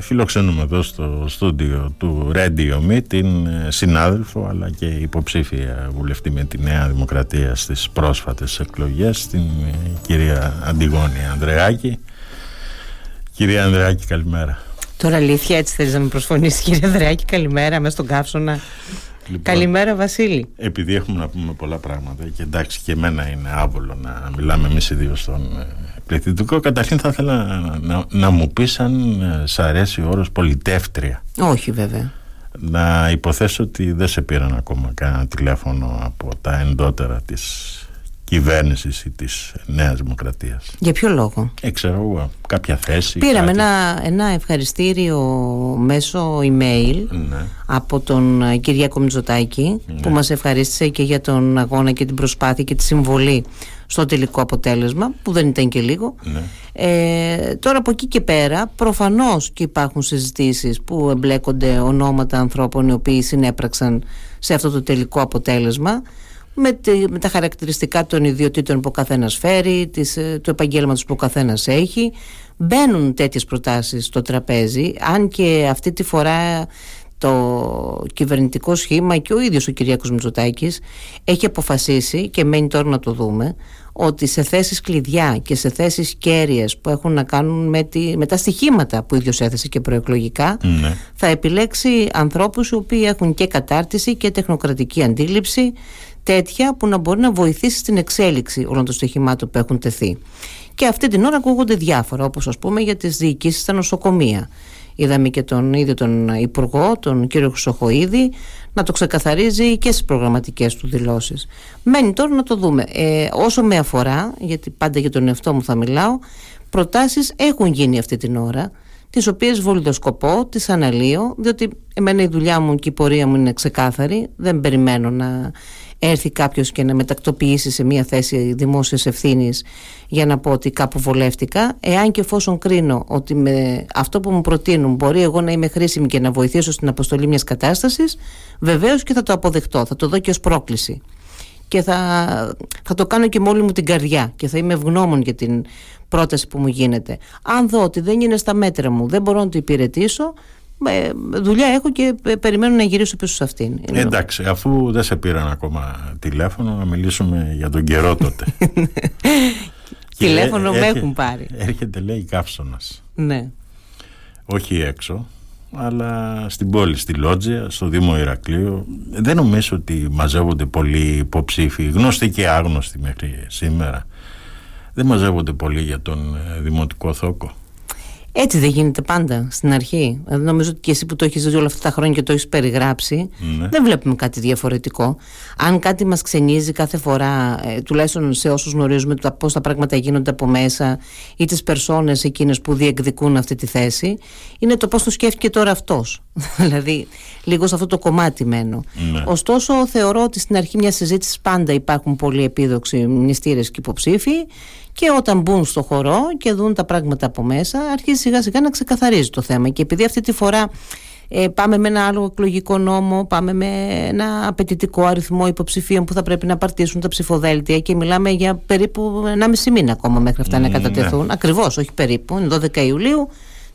Φιλοξενούμε εδώ στο στούντιο του Radio Me την ε, συνάδελφο αλλά και υποψήφια βουλευτή με τη Νέα Δημοκρατία στις πρόσφατες εκλογές την ε, κυρία Αντιγόνη Ανδρεάκη. Κυρία Ανδρεάκη καλημέρα. Τώρα αλήθεια έτσι θέλεις να με προσφωνήσεις κύριε Ανδρεάκη καλημέρα μέσα στον καύσωνα. Λοιπόν, Καλημέρα Βασίλη. Επειδή έχουμε να πούμε πολλά πράγματα και εντάξει και εμένα είναι άβολο να μιλάμε εμείς οι δύο στον ε, πληθυντικό, καταρχήν θα ήθελα να, να, να μου πεις αν ε, σ' αρέσει ο όρος πολιτεύτρια. Όχι βέβαια. Να υποθέσω ότι δεν σε πήραν ακόμα κανένα τηλέφωνο από τα εντότερα της κυβέρνησης ή της Νέας Δημοκρατίας. Για ποιο λόγο; Ε, ξέρω εγώ, κάποια θέση. Πήραμε ένα, ένα ευχαριστήριο μέσω email ναι. από τον Κυριάκο Μητσοτάκη ναι. που μας ευχαρίστησε και για τον αγώνα και την προσπάθεια και τη συμβολή στο τελικό αποτέλεσμα που δεν ήταν και λίγο ναι. ε, τώρα από εκεί και πέρα προφανώς και υπάρχουν συζητήσεις που εμπλέκονται ονόματα ανθρώπων οι οποίοι συνέπραξαν σε αυτό το τελικό αποτέλεσμα με, με τα χαρακτηριστικά των ιδιωτήτων που ο καθένας φέρει, της, ε, του επαγγέλματος που ο καθένας έχει. Μπαίνουν τέτοιες προτάσεις στο τραπέζι, αν και αυτή τη φορά το κυβερνητικό σχήμα και ο ίδιος ο Κυριάκος Μητσοτάκης έχει αποφασίσει και μένει τώρα να το δούμε ότι σε θέσεις κλειδιά και σε θέσεις κέρυες που έχουν να κάνουν με, τη, με τα στοιχήματα που ίδιος έθεσε και προεκλογικά ναι. θα επιλέξει ανθρώπους οι οποίοι έχουν και κατάρτιση και τεχνοκρατική αντίληψη τέτοια που να μπορεί να βοηθήσει στην εξέλιξη όλων των στοιχημάτων που έχουν τεθεί. Και αυτή την ώρα ακούγονται διάφορα, όπως ας πούμε για τις διοικήσεις στα νοσοκομεία. Είδαμε και τον ίδιο τον Υπουργό, τον κύριο Χρυσοχοίδη, να το ξεκαθαρίζει και στις προγραμματικές του δηλώσεις. Μένει τώρα να το δούμε. Ε, όσο με αφορά, γιατί πάντα για τον εαυτό μου θα μιλάω, προτάσεις έχουν γίνει αυτή την ώρα, τις οποίες βολιδοσκοπώ, τις αναλύω, διότι εμένα η δουλειά μου και η πορεία μου είναι ξεκάθαρη, δεν περιμένω να έρθει κάποιος και να μετακτοποιήσει σε μια θέση δημόσιας ευθύνης για να πω ότι κάπου βολεύτηκα, εάν και εφόσον κρίνω ότι με αυτό που μου προτείνουν μπορεί εγώ να είμαι χρήσιμη και να βοηθήσω στην αποστολή μιας κατάστασης, βεβαίως και θα το αποδεχτώ, θα το δω και ως πρόκληση. Και θα, θα το κάνω και με όλη μου την καρδιά και θα είμαι ευγνώμων για την πρόταση που μου γίνεται. Αν δω ότι δεν είναι στα μέτρα μου, δεν μπορώ να το υπηρετήσω, ε, δουλειά έχω και περιμένω να γυρίσω πίσω σε αυτήν. Εντάξει, αφού δεν σε πήραν ακόμα τηλέφωνο, να μιλήσουμε για τον καιρό τότε. τηλέφωνο με έχουν πάρει. Έρχεται, λέει, καύσωνας. Ναι. Όχι έξω, αλλά στην πόλη, στη Λότζια, στο Δήμο Ηρακλείο. Δεν νομίζω ότι μαζεύονται πολλοί υποψήφοι, γνωστοί και άγνωστοι μέχρι σήμερα. Δεν μαζεύονται πολύ για τον ε, δημοτικό θόκο. Έτσι δεν γίνεται πάντα στην αρχή. Δηλαδή, νομίζω ότι και εσύ που το έχεις δει όλα αυτά τα χρόνια και το έχεις περιγράψει, ναι. δεν βλέπουμε κάτι διαφορετικό. Αν κάτι μας ξενίζει κάθε φορά, ε, τουλάχιστον σε όσους γνωρίζουμε πώς τα πράγματα γίνονται από μέσα ή τις περσόνες εκείνες που διεκδικούν αυτή τη θέση, είναι το πώς το σκέφτηκε τώρα αυτός. δηλαδή, λίγο σε αυτό το κομμάτι μένω. Ναι. Ωστόσο, θεωρώ ότι στην αρχή μιας συζήτησης πάντα υπάρχουν πολλοί επίδοξοι μνηστήρε και υποψήφοι και όταν μπουν στο χορό και δουν τα πράγματα από μέσα, αρχίζει σιγά σιγά να ξεκαθαρίζει το θέμα. Και επειδή αυτή τη φορά ε, πάμε με ένα άλλο εκλογικό νόμο, πάμε με ένα απαιτητικό αριθμό υποψηφίων που θα πρέπει να παρτίσουν τα ψηφοδέλτια και μιλάμε για περίπου 1,5 μήνα ακόμα μέχρι αυτά να κατατεθούν. Ναι. Ακριβώς, όχι περίπου, είναι 12 Ιουλίου.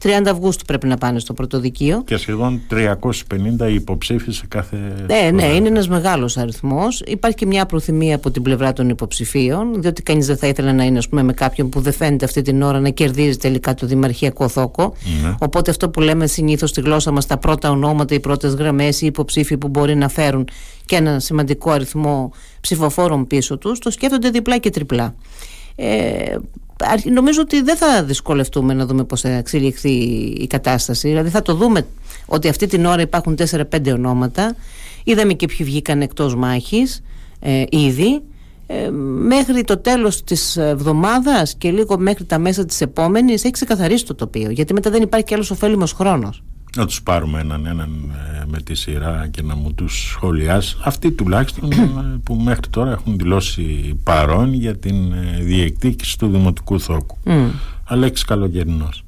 30 Αυγούστου πρέπει να πάνε στο πρωτοδικείο. Και σχεδόν 350 υποψήφοι σε κάθε. Ναι, ναι, είναι ένας μεγάλος αριθμός. Υπάρχει και μια προθυμία από την πλευρά των υποψηφίων, διότι κανείς δεν θα ήθελε να είναι ας πούμε, με κάποιον που δεν φαίνεται αυτή την ώρα να κερδίζει τελικά το δημαρχιακό θόκο. Ναι. Οπότε αυτό που λέμε συνήθως στη γλώσσα μας, τα πρώτα ονόματα, οι πρώτες γραμμές, οι υποψήφοι που μπορεί να φέρουν και ένα σημαντικό αριθμό ψηφοφόρων πίσω τους, το σκέφτονται διπλά και τριπλά. Ε, νομίζω ότι δεν θα δυσκολευτούμε να δούμε πώς θα εξελιχθεί η κατάσταση. Δηλαδή θα το δούμε ότι αυτή την ώρα υπάρχουν 4-5 ονόματα. Είδαμε και ποιοι βγήκαν εκτός μάχης ε, ήδη. Ε, μέχρι το τέλος της εβδομάδας και λίγο μέχρι τα μέσα της επόμενης έχει ξεκαθαρίσει το τοπίο γιατί μετά δεν υπάρχει και άλλος ωφέλιμος χρόνος να τους πάρουμε έναν έναν ε, με τη σειρά και να μου τους σχολιάσει. Αυτοί τουλάχιστον ε, που μέχρι τώρα έχουν δηλώσει παρόν για την ε, διεκδίκηση του Δημοτικού Θόκου. Mm. Αλέξης Καλοκαιρινός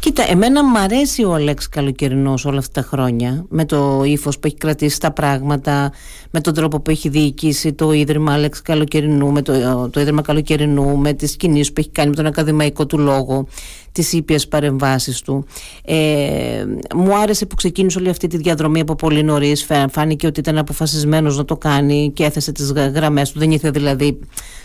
Κοίτα, εμένα μου αρέσει ο Αλέξης Καλοκαιρινό όλα αυτά τα χρόνια με το ύφος που έχει κρατήσει τα πράγματα, με τον τρόπο που έχει διοικήσει το Ίδρυμα Αλέξη Καλοκαιρινού, με το, το Ίδρυμα Καλοκαιρινού, με τις κινήσεις που έχει κάνει με τον ακαδημαϊκό του λόγο, τις ήπιες παρεμβάσεις του. Ε, μου άρεσε που ξεκίνησε όλη αυτή τη διαδρομή από πολύ νωρίς. Φάνηκε ότι ήταν αποφασισμένος να το κάνει και έθεσε τις γραμμές του. Δεν ήθελε δηλαδή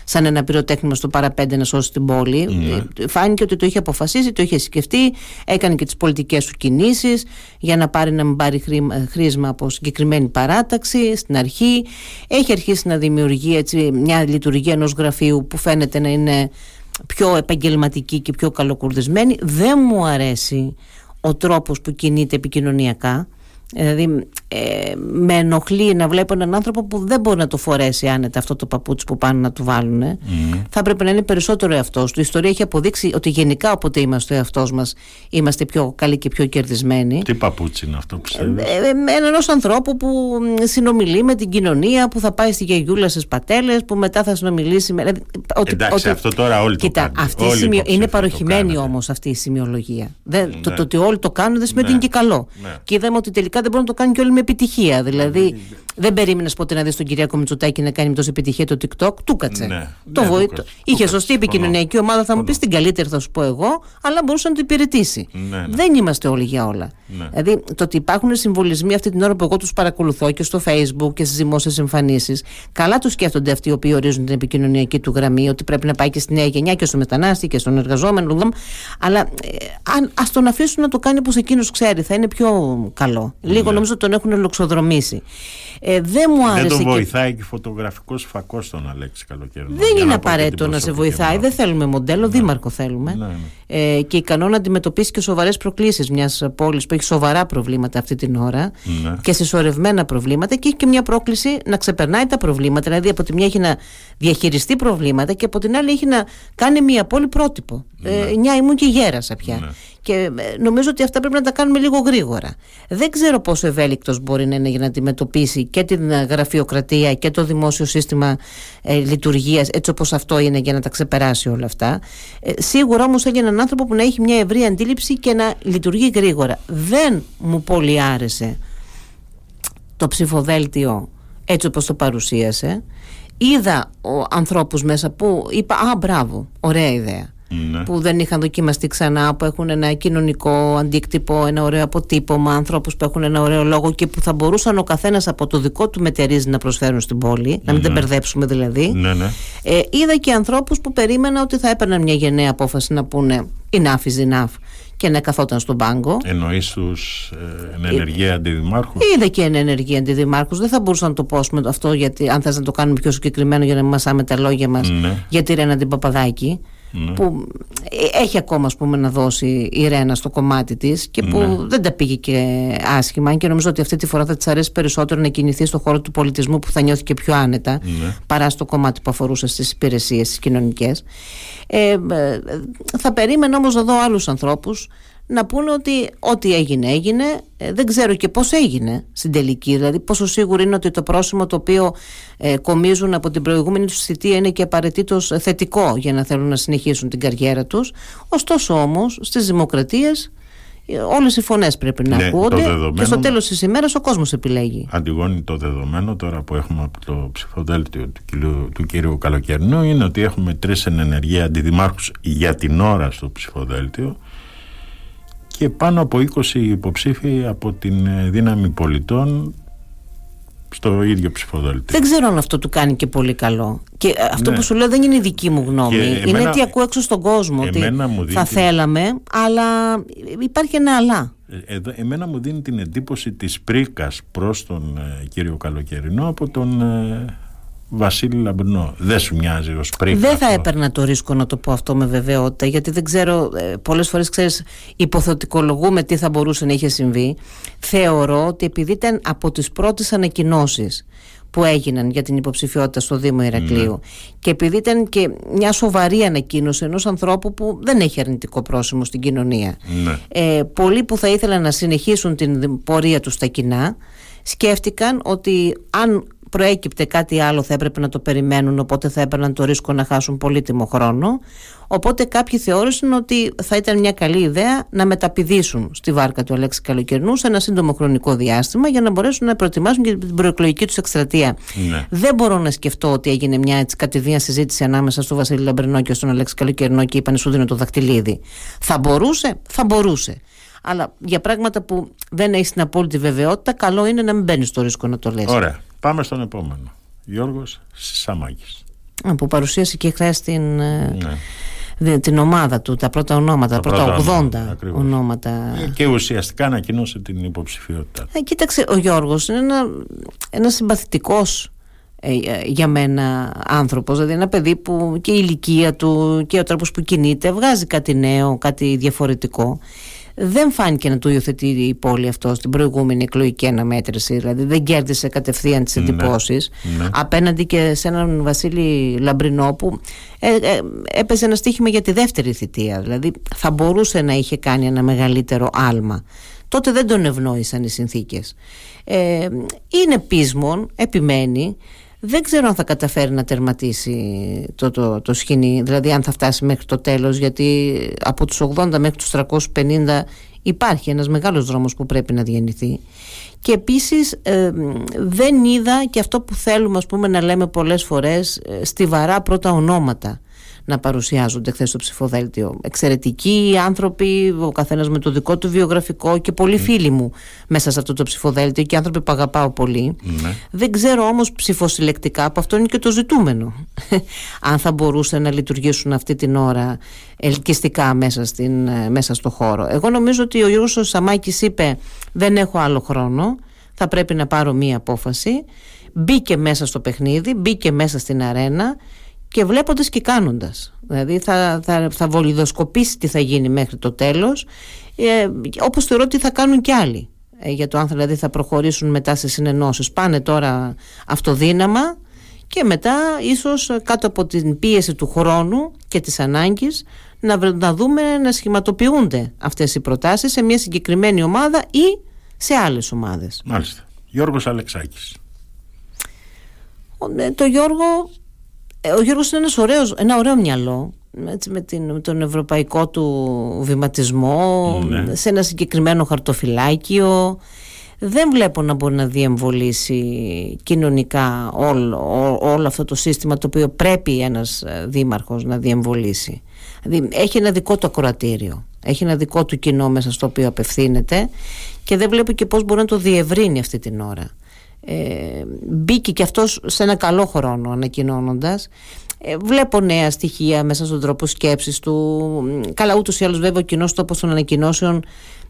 σαν ένα πυροτέχνημα στο παραπέντε να σώσει την πόλη. Ναι. Φάνηκε ότι το είχε αποφασίσει, το είχε σκεφτεί, έκανε και τις πολιτικές του κινήσεις για να πάρει να μην πάρει χρήσμα από συγκεκριμένη παράταξη στην αρχή. Έχει αρχίσει να δημιουργεί έτσι, μια λειτουργία ενός γραφείου που φαίνεται να είναι πιο επαγγελματική και πιο καλοκουρδισμένη. Δεν μου αρέσει ο τρόπος που κινείται επικοινωνιακά. Δηλαδή ε, με ενοχλεί να βλέπω έναν άνθρωπο που δεν μπορεί να το φορέσει άνετα αυτό το παπούτσι που πάνε να του βάλουν. Mm. Θα έπρεπε να είναι περισσότερο εαυτός του. Η ιστορία έχει αποδείξει ότι γενικά όποτε είμαστε ο εαυτός μας είμαστε πιο καλοί και πιο κερδισμένοι. Τι παπούτσι είναι αυτό που ξέρει. Ε, ε, ενός ανθρώπου που συνομιλεί με την κοινωνία, που θα πάει στη γιαγιούλα στις πατέλες, που μετά θα συνομιλήσει με. Ότι, Εντάξει, ότι... αυτό τώρα όλοι Κοίτα, το κάνουν. Αυτή σημειο... Είναι παροχημένη όμως αυτή η σημειολογία. Δεν, ναι. το, το, ότι όλοι το κάνουν δεν σημαίνει ότι είναι και καλό. Ναι. Και είδαμε ότι τελικά δεν μπορούν να το κάνουν και όλοι με επιτυχία. Δηλαδή, δεν περίμενες ποτέ να δεις τον Κυριάκο Μητσοτάκη να κάνει τόση επιτυχία το TikTok; Του κάτσε. Ναι, το ναι, βοήτο. Είχε σωστή επικοινωνιακή ομάδα, θα μου πεις την καλύτερη, θα σου πω εγώ, αλλά μπορούσε να το υπηρετήσει. Ναι, ναι. Δεν είμαστε όλοι για όλα. Ναι. Δηλαδή, το ότι υπάρχουν συμβολισμοί αυτή την ώρα που εγώ τους παρακολουθώ και στο Facebook και στις δημόσιες εμφανίσεις, καλά τους σκέφτονται αυτοί οι οποίοι ορίζουν την επικοινωνιακή του γραμμή, ότι πρέπει να πάει και στη νέα γενιά και στο μετανάστη και στον εργαζόμενο. Αλλά ε, ας τον αφήσουν να το κάνει όπως εκείνος ξέρει, θα είναι πιο καλό. Λίγο νομίζω τον έχουν λοξοδρομήσει. Ε, δεν μου άρεσε. Δεν τον βοηθάει και φωτογραφικός φακός στον Αλέξη Καλοκαίρι. Δεν είναι απαραίτητο να σε βοηθάει. Δεν θέλουμε μοντέλο, ναι. δήμαρχο θέλουμε. Ναι, ναι. Ε, και ικανό να αντιμετωπίσει και σοβαρές προκλήσεις μιας πόλης που έχει σοβαρά προβλήματα αυτή την ώρα ναι. και συσσωρευμένα προβλήματα και έχει και μια πρόκληση να ξεπερνάει τα προβλήματα. Δηλαδή, από τη μια έχει να διαχειριστεί προβλήματα και από την άλλη έχει να κάνει μια πόλη πρότυπο. Ναι. Ε, νιά ήμουν και γέρασα πια. Ναι. Και ε, νομίζω ότι αυτά πρέπει να τα κάνουμε λίγο γρήγορα. Δεν ξέρω πόσο ευέλικτος μπορεί να είναι για να αντιμετωπίσει και την γραφειοκρατία και το δημόσιο σύστημα ε, λειτουργίας, έτσι όπως αυτό είναι, για να τα ξεπεράσει όλα αυτά. Ε, σίγουρα όμως θέλει έναν άνθρωπο που να έχει μια ευρή αντίληψη και να λειτουργεί γρήγορα. Δεν μου πολύ άρεσε το ψηφοδέλτιο έτσι όπως το παρουσίασε είδα ο, ανθρώπους μέσα που είπα «Α, μπράβο, ωραία ιδέα». Ναι. που δεν είχαν δοκιμαστεί ξανά, που έχουν ένα κοινωνικό αντίκτυπο, ένα ωραίο αποτύπωμα, ανθρώπους που έχουν ένα ωραίο λόγο και που θα μπορούσαν ο καθένας από το δικό του μετερίζει να προσφέρουν στην πόλη, να μην ναι. τα μπερδέψουμε δηλαδή. Ναι, ναι. Ε, είδα και ανθρώπους που περίμενα ότι θα έπαιρναν μια γενναία απόφαση να πούνε enough is enough και να καθόταν στον πάγκο. Εννοείς τους ε, ενεργεία ε, αντιδημάρχους; Είδα και ενεργεία αντιδημάρχους. Δεν θα μπορούσα να το πω αυτό, γιατί, αν θες να το κάνουμε πιο συγκεκριμένο για να μην μασάμε τα λόγια μας, ναι. για τη Ρένα την Παπαδάκη. Ναι. που έχει ακόμα ας πούμε, να δώσει η Ρένα στο κομμάτι της και που ναι. δεν τα πήγε και άσχημα και νομίζω ότι αυτή τη φορά θα της αρέσει περισσότερο να κινηθεί στο χώρο του πολιτισμού που θα νιώθει και πιο άνετα ναι. παρά στο κομμάτι που αφορούσε στις υπηρεσίες τις κοινωνικές ε, ε θα περίμενα όμως να δω άλλους ανθρώπους να πούνε ότι ό,τι έγινε έγινε. Ε, δεν ξέρω και πώς έγινε στην τελική. Δηλαδή πόσο σίγουρο είναι ότι το πρόσημο το οποίο ε, κομίζουν από την προηγούμενη τους θητεία είναι και απαραίτητος θετικό για να θέλουν να συνεχίσουν την καριέρα τους. Ωστόσο όμως στις δημοκρατίες ε, Όλες οι φωνές πρέπει να ναι, ακούγονται και στο τέλος της ημέρας ο κόσμος επιλέγει. Αντιγόνει το δεδομένο τώρα που έχουμε από το ψηφοδέλτιο του κυρίου, του κυρίου Καλοκαιρινού είναι ότι έχουμε τρεις εν ενεργεία αντιδημάρχους για την ώρα στο ψηφοδέλτιο και πάνω από 20 υποψήφοι από την ε, δύναμη πολιτών στο ίδιο ψηφοδέλτιο. Δεν ξέρω αν αυτό του κάνει και πολύ καλό. Και ε, αυτό ναι. που σου λέω δεν είναι η δική μου γνώμη. είναι εμένα, τι ακούω έξω στον κόσμο. Ότι θα θέλαμε, αλλά υπάρχει ένα αλλά. Ε, εμένα μου δίνει την εντύπωση της πρίκας προς τον κύριο Καλοκαιρινό από τον Βασίλη Λαμπρινό. Δεν σου μοιάζει ως πριν. Δεν θα έπαιρνα το ρίσκο να το πω αυτό με βεβαιότητα, γιατί δεν ξέρω. Ε, Πολλές φορές ξέρεις, υποθετικολογούμε τι θα μπορούσε να είχε συμβεί. Θεωρώ ότι επειδή ήταν από τις πρώτες ανακοινώσεις που έγιναν για την υποψηφιότητα στο Δήμο Ηρακλείου ναι. και επειδή ήταν και μια σοβαρή ανακοίνωση ενός ανθρώπου που δεν έχει αρνητικό πρόσημο στην κοινωνία ναι. ε, πολλοί που θα ήθελαν να συνεχίσουν την πορεία τους στα κοινά σκέφτηκαν ότι αν προέκυπτε κάτι άλλο θα έπρεπε να το περιμένουν οπότε θα έπαιρναν το ρίσκο να χάσουν πολύτιμο χρόνο οπότε κάποιοι θεώρησαν ότι θα ήταν μια καλή ιδέα να μεταπηδήσουν στη βάρκα του Αλέξη Καλοκαιρνού σε ένα σύντομο χρονικό διάστημα για να μπορέσουν να προετοιμάσουν και την προεκλογική τους εκστρατεία. Ναι. Δεν μπορώ να σκεφτώ ότι έγινε μια έτσι κατηδία συζήτηση ανάμεσα στον Βασίλη Λαμπρινό και στον Αλέξη Καλοκαιρνό και είπαν σου δίνω το δαχτυλίδι. Θα μπορούσε, θα μπορούσε. Αλλά για πράγματα που δεν έχει την απόλυτη βεβαιότητα, καλό είναι να μην μπαίνεις στο ρίσκο να το λες. Ωραία. Πάμε στον επόμενο. Γιώργος Σαμάκης. Που παρουσίασε και χθες την, ε, ναι. την ομάδα του, τα πρώτα ονόματα, τα, πρώτα 80 ονόματα. Ε, και ουσιαστικά ανακοινώσε την υποψηφιότητα. Ε, κοίταξε, ο Γιώργος είναι ένα, ένα συμπαθητικός ε, για μένα άνθρωπος δηλαδή ένα παιδί που και η ηλικία του και ο τρόπος που κινείται βγάζει κάτι νέο, κάτι διαφορετικό δεν φάνηκε να του υιοθετεί η πόλη αυτό στην προηγούμενη εκλογική αναμέτρηση. Δηλαδή δεν κέρδισε κατευθείαν τις ναι, εντυπώσεις. Ναι. Απέναντι και σε έναν Βασίλη Λαμπρινό που ε, ε, έπαιζε ένα στοίχημα για τη δεύτερη θητεία. Δηλαδή θα μπορούσε να είχε κάνει ένα μεγαλύτερο άλμα. Τότε δεν τον ευνόησαν οι συνθήκες. Ε, είναι πείσμον, επιμένει δεν ξέρω αν θα καταφέρει να τερματίσει το, το, το σκηνή, δηλαδή αν θα φτάσει μέχρι το τέλος, γιατί από τους 80 μέχρι τους 350 υπάρχει ένας μεγάλος δρόμος που πρέπει να διανυθεί. Και επίσης ε, δεν είδα και αυτό που θέλουμε ας πούμε, να λέμε πολλές φορές ε, στιβαρά πρώτα ονόματα να παρουσιάζονται χθες στο ψηφοδέλτιο. Εξαιρετικοί άνθρωποι, ο καθένας με το δικό του βιογραφικό και πολλοί φίλοι μου μέσα σε αυτό το ψηφοδέλτιο και άνθρωποι που αγαπάω πολύ. Ναι. Δεν ξέρω όμως ψηφοσυλλεκτικά, από αυτό είναι και το ζητούμενο. Αν θα μπορούσαν να λειτουργήσουν αυτή την ώρα ελκυστικά μέσα, στην, μέσα στο χώρο. Εγώ νομίζω ότι ο Γιώργος Σαμάκης είπε δεν έχω άλλο χρόνο, θα πρέπει να πάρω μία απόφαση. Μπήκε μέσα στο παιχνίδι, μπήκε μέσα στην αρένα και βλέποντας και κάνοντας. Δηλαδή θα, θα, θα βολιδοσκοπήσει τι θα γίνει μέχρι το τέλος, ε, όπως θεωρώ ότι θα κάνουν και άλλοι. Ε, για το αν δηλαδή θα προχωρήσουν μετά σε συνενώσεις. Πάνε τώρα αυτοδύναμα και μετά ίσως κάτω από την πίεση του χρόνου και της ανάγκης να, να δούμε να σχηματοποιούνται αυτές οι προτάσεις σε μια συγκεκριμένη ομάδα ή σε άλλες ομάδες. Μάλιστα. Γιώργος Αλεξάκης. Ε, το Γιώργο ε, ο Γιώργος είναι ένας ωραίος, ένα ωραίο μυαλό έτσι, με, την, τον ευρωπαϊκό του βηματισμό ναι. σε ένα συγκεκριμένο χαρτοφυλάκιο. Δεν βλέπω να μπορεί να διεμβολήσει κοινωνικά όλο, όλο αυτό το σύστημα το οποίο πρέπει ένας ε, δήμαρχος να διεμβολήσει. Δηλαδή, έχει ένα δικό του ακροατήριο έχει ένα δικό του κοινό μέσα στο οποίο απευθύνεται και δεν βλέπω και πώς μπορεί να το διευρύνει αυτή την ώρα ε, μπήκε και αυτός σε ένα καλό χρόνο ανακοινώνοντας. Ε, βλέπω νέα στοιχεία μέσα στον τρόπο σκέψης του καλά ούτως ή άλλως βέβαια ο κοινός τόπος των ανακοινώσεων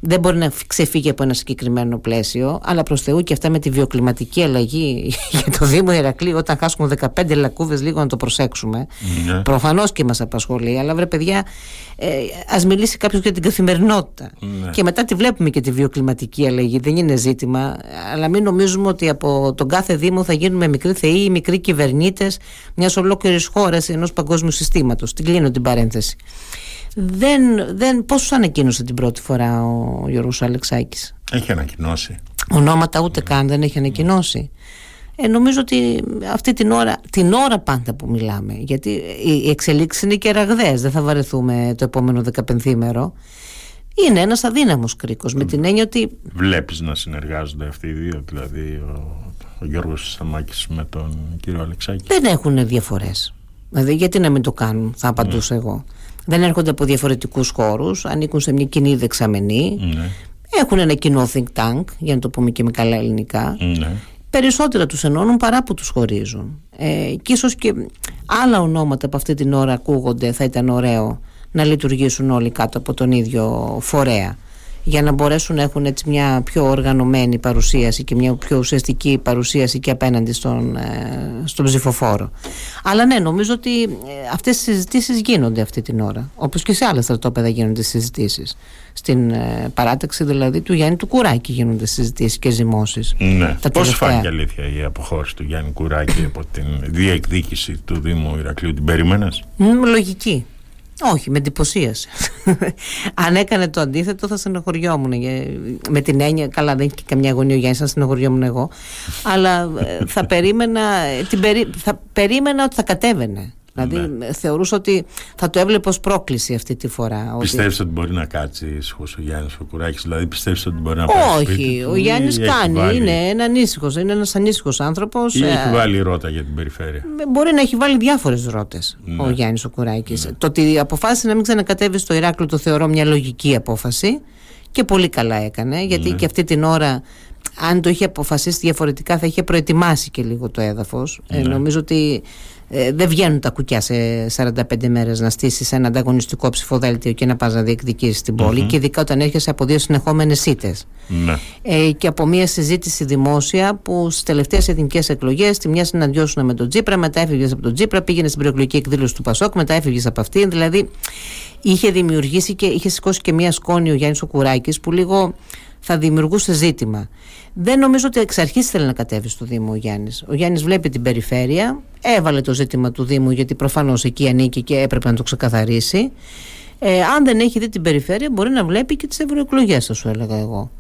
δεν μπορεί να ξεφύγει από ένα συγκεκριμένο πλαίσιο, αλλά προς Θεού και αυτά με τη βιοκλιματική αλλαγή για το Δήμο Ηρακλή, όταν χάσουμε 15 λακκούβε, λίγο να το προσέξουμε. Ναι. Προφανώς και μας απασχολεί, αλλά βρε παιδιά, ε, ας μιλήσει κάποιος για την καθημερινότητα. Ναι. Και μετά τη βλέπουμε και τη βιοκλιματική αλλαγή, δεν είναι ζήτημα. Αλλά μην νομίζουμε ότι από τον κάθε Δήμο θα γίνουμε μικροί θεοί ή μικροί κυβερνήτες μιας ολόκληρης χώρας ενός παγκόσμιου συστήματος. Την κλείνω την παρένθεση δεν, δεν, πώς ανακοίνωσε την πρώτη φορά ο Γιώργος Αλεξάκης; Έχει ανακοινώσει. Ονόματα ούτε καν δεν έχει ανακοινώσει. Ε, νομίζω ότι αυτή την ώρα, την ώρα πάντα που μιλάμε γιατί οι εξελίξεις είναι και ραγδαίες δεν θα βαρεθούμε το επόμενο δεκαπενθήμερο. Είναι ένας αδύναμος κρίκος με την έννοια ότι βλέπεις να συνεργάζονται αυτοί οι δύο δηλαδή ο, ο Γιώργος Σαμάκης με τον κύριο Αλεξάκη; Δεν έχουν διαφορές. Δηλαδή γιατί να μην το κάνουν θα απαντούσα ναι. εγώ δεν έρχονται από διαφορετικούς χώρους, ανήκουν σε μια κοινή δεξαμενή, ναι. έχουν ένα κοινό think tank, για να το πούμε και με καλά ελληνικά. Ναι. Περισσότερα τους ενώνουν παρά που τους χωρίζουν. Ε, και ίσως και άλλα ονόματα που αυτή την ώρα ακούγονται θα ήταν ωραίο να λειτουργήσουν όλοι κάτω από τον ίδιο φορέα για να μπορέσουν να έχουν έτσι μια πιο οργανωμένη παρουσίαση και μια πιο ουσιαστική παρουσίαση και απέναντι στον, ε, στον ψηφοφόρο. Αλλά ναι, νομίζω ότι ε, αυτές οι συζητήσεις γίνονται αυτή την ώρα. Όπως και σε άλλα στρατόπεδα γίνονται συζητήσεις. Στην ε, παράταξη δηλαδή του Γιάννη του Κουράκη γίνονται συζητήσεις και ζυμώσεις. Ναι. Πώς φάνηκε αλήθεια η αποχώρηση του Γιάννη Κουράκη από την διεκδίκηση του Δήμου Ηρακλείου. Την περίμενες; Λογική. Όχι, με εντυπωσίασε. Αν έκανε το αντίθετο, θα στενοχωριόμουν. Με την έννοια, καλά, δεν έχει καμιά αγωνία για να στενοχωριόμουν εγώ. Αλλά ε, θα περίμενα, την θα περίμενα ότι θα κατέβαινε. Δηλαδή ναι. θεωρούσα ότι θα το έβλεπε ως πρόκληση αυτή τη φορά. Πιστεύεις ότι... μπορεί να κάτσει ήσυχο ο Γιάννης ο Κουράκη, δηλαδή πιστεύεις ότι μπορεί να πάει. Όχι, ο Γιάννης κάνει. Βάλει... Είναι ένα ανήσυχο, είναι ένας ανήσυχος άνθρωπος. Ή έχει ε, βάλει ρότα για την περιφέρεια. Μπορεί να έχει βάλει διάφορες ρότες ναι. ο Γιάννης ο Κουράκη. Ναι. Το ότι αποφάσισε να μην ξανακατέβει στο Ηράκλειο το θεωρώ μια λογική απόφαση και πολύ καλά έκανε γιατί ναι. και αυτή την ώρα αν το είχε αποφασίσει διαφορετικά θα είχε προετοιμάσει και λίγο το έδαφος ε, ναι. νομίζω ότι ε, δεν βγαίνουν τα κουκιά σε 45 μέρες να στήσεις ένα ανταγωνιστικό ψηφοδέλτιο και να πας να διεκδικήσεις την πόλη και ειδικά όταν έρχεσαι από δύο συνεχόμενες σίτες ναι. ε, και από μια συζήτηση δημόσια που στις τελευταίες εθνικές εκλογές τη μια συναντιώσουν με τον Τζίπρα μετά έφυγες από τον Τζίπρα πήγαινε στην προεκλογική εκδήλωση του Πασόκ μετά έφυγες από αυτήν δηλαδή είχε δημιουργήσει και είχε σηκώσει και μια σκόνη ο Γιάννης ο Κουράκης που λίγο θα δημιουργούσε ζήτημα. Δεν νομίζω ότι εξ αρχής θέλει να κατέβει στο Δήμο ο Γιάννης. Ο Γιάννης βλέπει την περιφέρεια, έβαλε το ζήτημα του Δήμου γιατί προφανώς εκεί ανήκει και έπρεπε να το ξεκαθαρίσει. Ε, αν δεν έχει δει την περιφέρεια, μπορεί να βλέπει και τις ευρωεκλογές, θα σου έλεγα εγώ.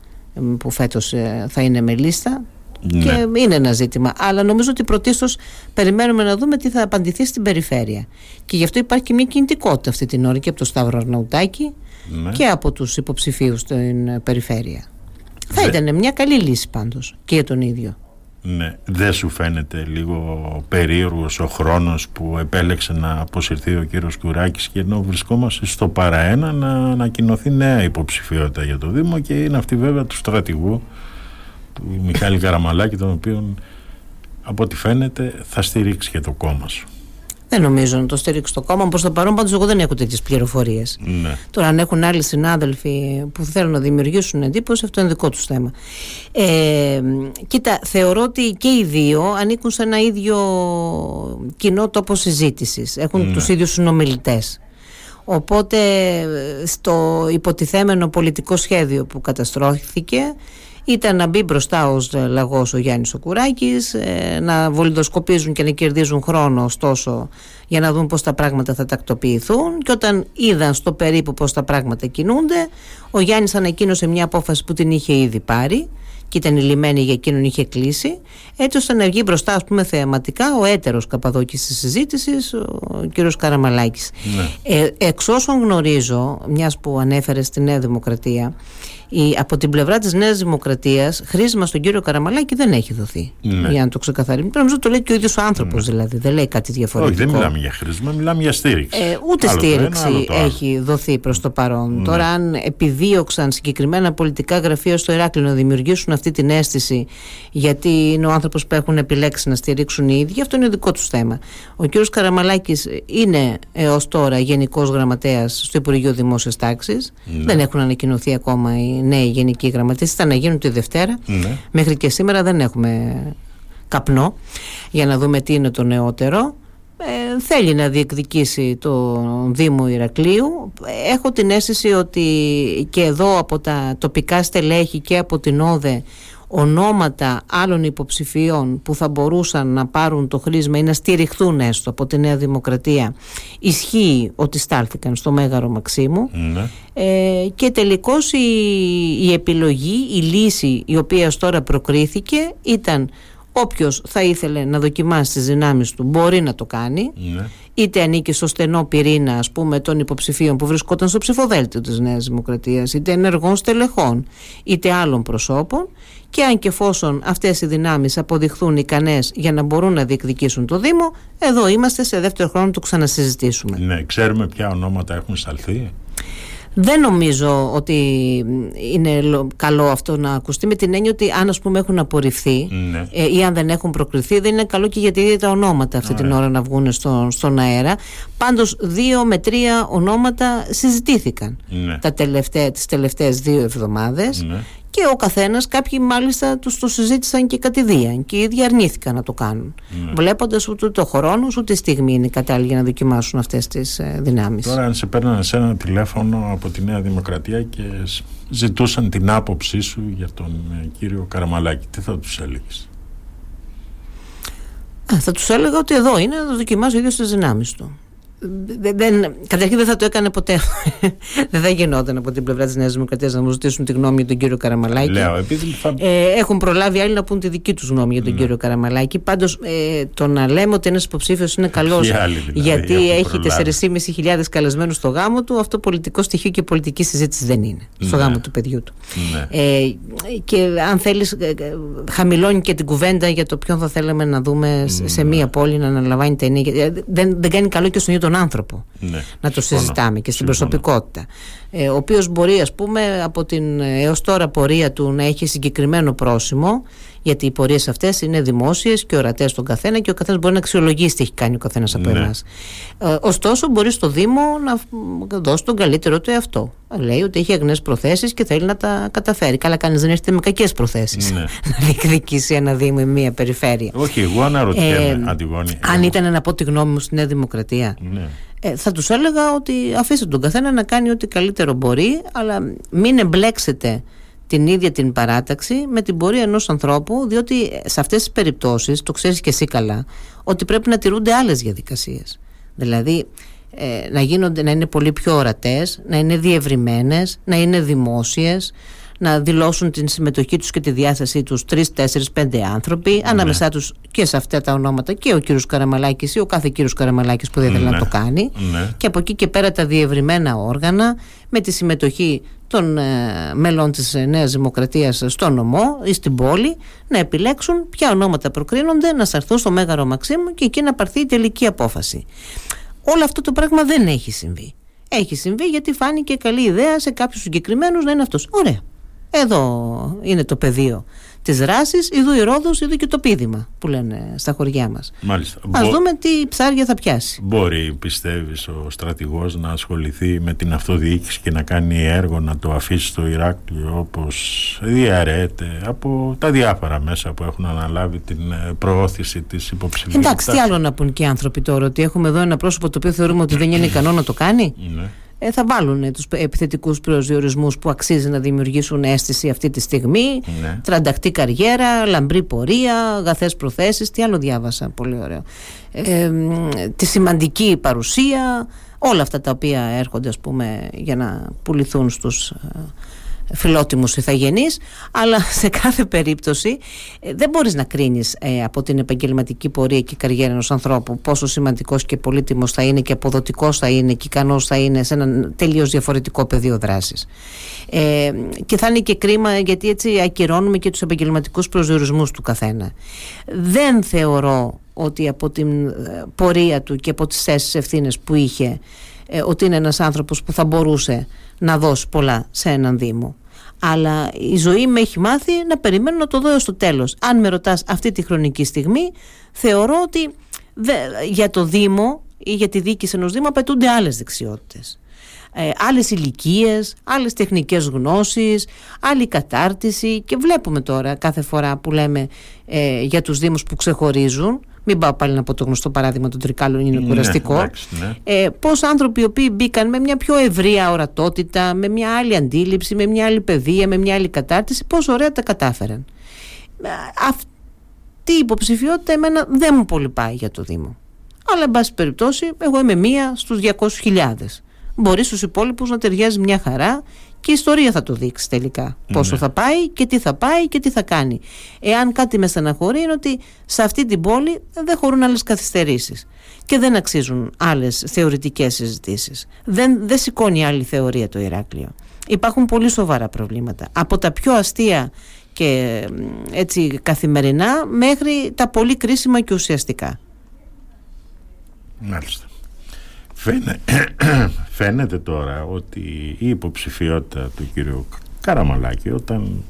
Που φέτος ε, θα είναι με λίστα. Ναι. Και είναι ένα ζήτημα. Αλλά νομίζω ότι πρωτίστως περιμένουμε να δούμε τι θα απαντηθεί στην περιφέρεια. Και γι' αυτό υπάρχει και μια κινητικότητα αυτή την ώρα και από το Σταύρο Αρναουτάκη ναι. και από τους υποψηφίους στην περιφέρεια. Θα ήταν μια καλή λύση πάντως και για τον ίδιο. Ναι. Δεν σου φαίνεται λίγο περίεργος ο χρόνος που επέλεξε να αποσυρθεί ο κύριος Κουράκης και ενώ βρισκόμαστε στο παραένα να ανακοινωθεί νέα υποψηφιότητα για το Δήμο και είναι αυτή βέβαια του στρατηγού του Μιχάλη Καραμαλάκη τον οποίο από ό,τι φαίνεται θα στηρίξει και το κόμμα σου. Δεν νομίζω να το στηρίξει το κόμμα. Προς το παρόν, πάντως, εγώ δεν έχω τέτοιες πληροφορίες. Ναι. Τώρα, αν έχουν άλλοι συνάδελφοι που θέλουν να δημιουργήσουν εντύπωση, αυτό είναι δικό τους θέμα. Ε, κοίτα, θεωρώ ότι και οι δύο ανήκουν σε ένα ίδιο κοινό τόπο συζήτησης. Έχουν ναι. τους ίδιους συνομιλητές. Οπότε, στο υποτιθέμενο πολιτικό σχέδιο που καταστρώθηκε, ήταν να μπει μπροστά ως λαγός ο Γιάννης ο ε, να βολιδοσκοπίζουν και να κερδίζουν χρόνο ωστόσο για να δουν πώς τα πράγματα θα τακτοποιηθούν και όταν είδαν στο περίπου πώς τα πράγματα κινούνται ο Γιάννης ανακοίνωσε μια απόφαση που την είχε ήδη πάρει και ήταν η λιμένη για εκείνον είχε κλείσει έτσι ώστε να βγει μπροστά ας πούμε θεαματικά ο έτερος καπαδόκης της συζήτησης ο κύριος Καραμαλάκης ναι. ε, εξ όσων γνωρίζω μιας που ανέφερε στη Νέα Δημοκρατία η, από την πλευρά της Νέας Δημοκρατίας χρήσιμα στον κύριο Καραμαλάκη δεν έχει δοθεί. Ναι. Για να το ξεκαθαρίσουμε. Πρέπει να το λέει και ο ίδιος ο άνθρωπος, ναι. δηλαδή. Δεν λέει κάτι διαφορετικό. Όχι, δεν μιλάμε για χρήσιμα, μιλάμε για στήριξη. Ε, ούτε άλλο στήριξη ένα, έχει δοθεί προς το παρόν. Ναι. Τώρα, αν επιδίωξαν συγκεκριμένα πολιτικά γραφεία στο Ηράκλειο να δημιουργήσουν αυτή την αίσθηση, γιατί είναι ο άνθρωπος που έχουν επιλέξει να στηρίξουν οι ίδιοι, αυτό είναι δικό τους θέμα. Ο κύριος Καραμαλάκης είναι έως τώρα γενικός γραμματέας στο Υπουργείο Δημόσιας Τάξης. Ναι. Δεν έχουν ανακοινωθεί ακόμα οι νέοι γενικοί γραμματείς ήταν να γίνουν τη Δευτέρα. Ναι. μέχρι και σήμερα δεν έχουμε καπνό. Για να δούμε τι είναι το νεότερο. Ε, θέλει να διεκδικήσει το Δήμο Ηρακλείου. Έχω την αίσθηση ότι και εδώ από τα τοπικά στελέχη και από την ΟΔΕ ονόματα άλλων υποψηφίων που θα μπορούσαν να πάρουν το χρήσμα ή να στηριχθούν έστω από τη Νέα Δημοκρατία ισχύει ότι στάλθηκαν στο Μέγαρο Μαξίμου ναι. ε, και τελικώς η, η επιλογή, η λύση η οποία τώρα προκρίθηκε ήταν Όποιος θα ήθελε να δοκιμάσει τις δυνάμεις του μπορεί να το κάνει. Ναι. Είτε ανήκει στο στενό πυρήνα ας πούμε, των υποψηφίων που βρισκόταν στο ψηφοδέλτιο της Νέας Δημοκρατίας, είτε ενεργών στελεχών, είτε άλλων προσώπων. Και αν και εφόσον αυτές οι δυνάμεις αποδειχθούν ικανές για να μπορούν να διεκδικήσουν το Δήμο, εδώ είμαστε σε δεύτερο χρόνο να το ξανασυζητήσουμε. Ναι, ξέρουμε ποια ονόματα έχουν σταλθεί. Δεν νομίζω ότι είναι καλό αυτό να ακουστεί με την έννοια ότι αν ας πούμε έχουν απορριφθεί ναι. ε, ή αν δεν έχουν προκριθεί δεν είναι καλό και για τα τα ονόματα αυτή την ώρα να βγουν στο, στον αέρα. Πάντως δύο με τρία ονόματα συζητήθηκαν ναι. τα τελευταία, τις τελευταίες δύο εβδομάδες ναι και ο καθένας, κάποιοι μάλιστα τους το συζήτησαν και κατηδίαν και οι ίδιοι αρνήθηκαν να το κάνουν. Ναι. Βλέποντας ούτε το χρόνο ούτε η στιγμή είναι κατάλληλη για να δοκιμάσουν αυτές τις ε, δυνάμεις. Τώρα, αν σε παίρνανε σε ένα τηλέφωνο από τη Νέα Δημοκρατία και ζητούσαν την άποψή σου για τον ε, κύριο Καραμαλάκη, τι θα τους έλεγες; θα τους έλεγα ότι εδώ είναι να δοκιμάσει ο ίδιος τις δυνάμεις του. Δεν, καταρχήν δεν θα το έκανε ποτέ. δεν θα γινόταν από την πλευρά της Νέας Δημοκρατίας να μου ζητήσουν τη γνώμη για τον κύριο Καραμαλάκη. Λέω, επειδή θα... ε, έχουν προλάβει άλλοι να πούν τη δική τους γνώμη για τον ναι. κύριο Καραμαλάκη. Πάντως ε, το να λέμε ότι ένας υποψήφιος είναι καλός δηλαδή, γιατί έχει 4.500 καλεσμένους στο γάμο του, αυτό πολιτικό στοιχείο και πολιτική συζήτηση δεν είναι. Στο ναι. γάμο του παιδιού του. Ναι. Ε, και αν θέλεις, ε, ε, χαμηλώνει και την κουβέντα για το ποιον θα θέλαμε να δούμε σε ναι. μία πόλη να αναλαμβάνει ταινία. Δεν, δεν κάνει καλό και στον ίδιο τον άνθρωπο. Ναι, να το συζητάμε και στην προσωπικότητα. Ε, ο οποίος μπορεί, ας πούμε, από την έως τώρα πορεία του να έχει συγκεκριμένο πρόσημο, γιατί οι πορείες αυτές είναι δημόσιες και ορατές στον καθένα και ο καθένας μπορεί να αξιολογήσει τι έχει κάνει ο καθένας από ναι. εμάς. Ε, ωστόσο, μπορεί στο Δήμο να δώσει τον καλύτερο του εαυτό. Λέει ότι έχει αγνές προθέσεις και θέλει να τα καταφέρει. Καλά, κανείς δεν έρχεται με κακέ προθέσεις ναι. να διεκδικήσει ένα Δήμο ή μία περιφέρεια. Όχι, εγώ αναρωτιέμαι, ε, Αντιγόνη. Αν ήταν να πω τη γνώμη μου στη Νέα Δημοκρατία, ναι. Ε, θα τους έλεγα ότι αφήστε τον καθένα να κάνει ό,τι καλύτερο μπορεί, αλλά μην εμπλέξετε την ίδια την παράταξη με την πορεία ενός ανθρώπου, διότι σε αυτές τις περιπτώσεις, το ξέρεις και εσύ καλά, ότι πρέπει να τηρούνται άλλες διαδικασίες. Δηλαδή, ε, να, γίνονται, να είναι πολύ πιο ορατές, να είναι διευρυμένες, να είναι δημόσιες, να δηλώσουν την συμμετοχή τους και τη διάθεσή τους τρεις, τέσσερις, πέντε άνθρωποι, ναι. ανάμεσά τους και σε αυτά τα ονόματα και ο κύριος Καραμαλάκης ή ο κάθε κύριος Καραμαλάκης που δεν ήθελε να ναι. το κάνει ναι. και από εκεί και πέρα τα διευρυμένα όργανα με τη συμμετοχή των ε, μέλων της Νέας Δημοκρατίας στο νομό ή στην πόλη να επιλέξουν ποια ονόματα προκρίνονται να σταθούν στο Μέγαρο Μαξίμου και εκεί να πάρθει η τελική απόφαση. Όλο αυτό το πράγμα δεν έχει συμβεί. Έχει συμβεί γιατί φάνηκε καλή ιδέα σε κάποιους συγκεκριμένους να είναι αυτός. Ωραία. Εδώ είναι το πεδίο της δράσης, ειδού η Ρόδος, ειδού και το πίδημα που λένε στα χωριά μας. Μάλιστα. Α δούμε τι ψάρια θα πιάσει. Μπορεί, πιστεύεις, ο στρατηγός να ασχοληθεί με την αυτοδιοίκηση και να κάνει έργο να το αφήσει στο Ηράκλειο όπως διαρρέεται από τα διάφορα μέσα που έχουν αναλάβει την ε, προώθηση της υποψηφιότητας. Εντάξει, τι άλλο να πούν και οι άνθρωποι τώρα, ότι έχουμε εδώ ένα πρόσωπο το οποίο θεωρούμε ότι δεν είναι ικανό να το κάνει; Ναι ε, θα βάλουν τους επιθετικούς προσδιορισμούς που αξίζει να δημιουργήσουν αίσθηση αυτή τη στιγμή. Ναι. τρανταχτή καριέρα, λαμπρή πορεία αγαθές προθέσεις, τι άλλο διάβασα. Πολύ ωραίο. Ε, τη σημαντική παρουσία. Όλα αυτά τα οποία έρχονται ας πούμε για να πουληθούν στους ε, φιλότιμους ηθαγενείς αλλά σε κάθε περίπτωση ε, δεν μπορείς να κρίνεις ε, από την επαγγελματική πορεία και καριέρα ενός ανθρώπου πόσο σημαντικός και πολύτιμος θα είναι και αποδοτικός θα είναι και ικανός θα είναι σε ένα τελείως διαφορετικό πεδίο δράσης. Ε, και θα είναι και κρίμα γιατί έτσι ακυρώνουμε και τους επαγγελματικούς προσδιορισμούς του καθένα. Δεν θεωρώ ότι από την ε, πορεία του και από τις θέσεις ευθύνες που είχε ότι είναι ένας άνθρωπος που θα μπορούσε να δώσει πολλά σε έναν Δήμο. Αλλά η ζωή με έχει μάθει να περιμένω να το δω στο τέλος. Αν με ρωτάς αυτή τη χρονική στιγμή, θεωρώ ότι για το Δήμο ή για τη διοίκηση ενός Δήμου απαιτούνται άλλες δεξιότητες. Ε, άλλες ηλικίες, άλλες τεχνικές γνώσεις, άλλη κατάρτιση και βλέπουμε τώρα κάθε φορά που λέμε ε, για τους Δήμους που ξεχωρίζουν μην πάω πάλι να πω το γνωστό παράδειγμα των τρικάλων, είναι ναι, κουραστικό. Ναι. Ε, Πώς άνθρωποι οι οποίοι μπήκαν με μια πιο ευρεία ορατότητα, με μια άλλη αντίληψη, με μια άλλη παιδεία, με μια άλλη κατάρτιση, πώ ωραία τα κατάφεραν. Ε, αυτή η υποψηφιότητα εμένα δεν μου πολύ πάει για το Δήμο. Αλλά, εν πάση περιπτώσει, εγώ είμαι μία στους 200.000. Μπορείς στους υπόλοιπους να ταιριάζει μια χαρά και η ιστορία θα το δείξει τελικά. Πόσο ναι. θα πάει και τι θα πάει και τι θα κάνει. Εάν κάτι με στεναχωρεί είναι ότι σε αυτή την πόλη δεν χωρούν άλλες καθυστερήσεις και δεν αξίζουν άλλες θεωρητικές συζητήσεις. Δεν, δεν σηκώνει άλλη θεωρία το Ηράκλειο. Υπάρχουν πολύ σοβαρά προβλήματα. Από τα πιο αστεία και έτσι καθημερινά μέχρι τα πολύ κρίσιμα και ουσιαστικά. Μάλιστα. Φαίνεται τώρα ότι η υποψηφιότητα του κύριου Καραμαλάκη όταν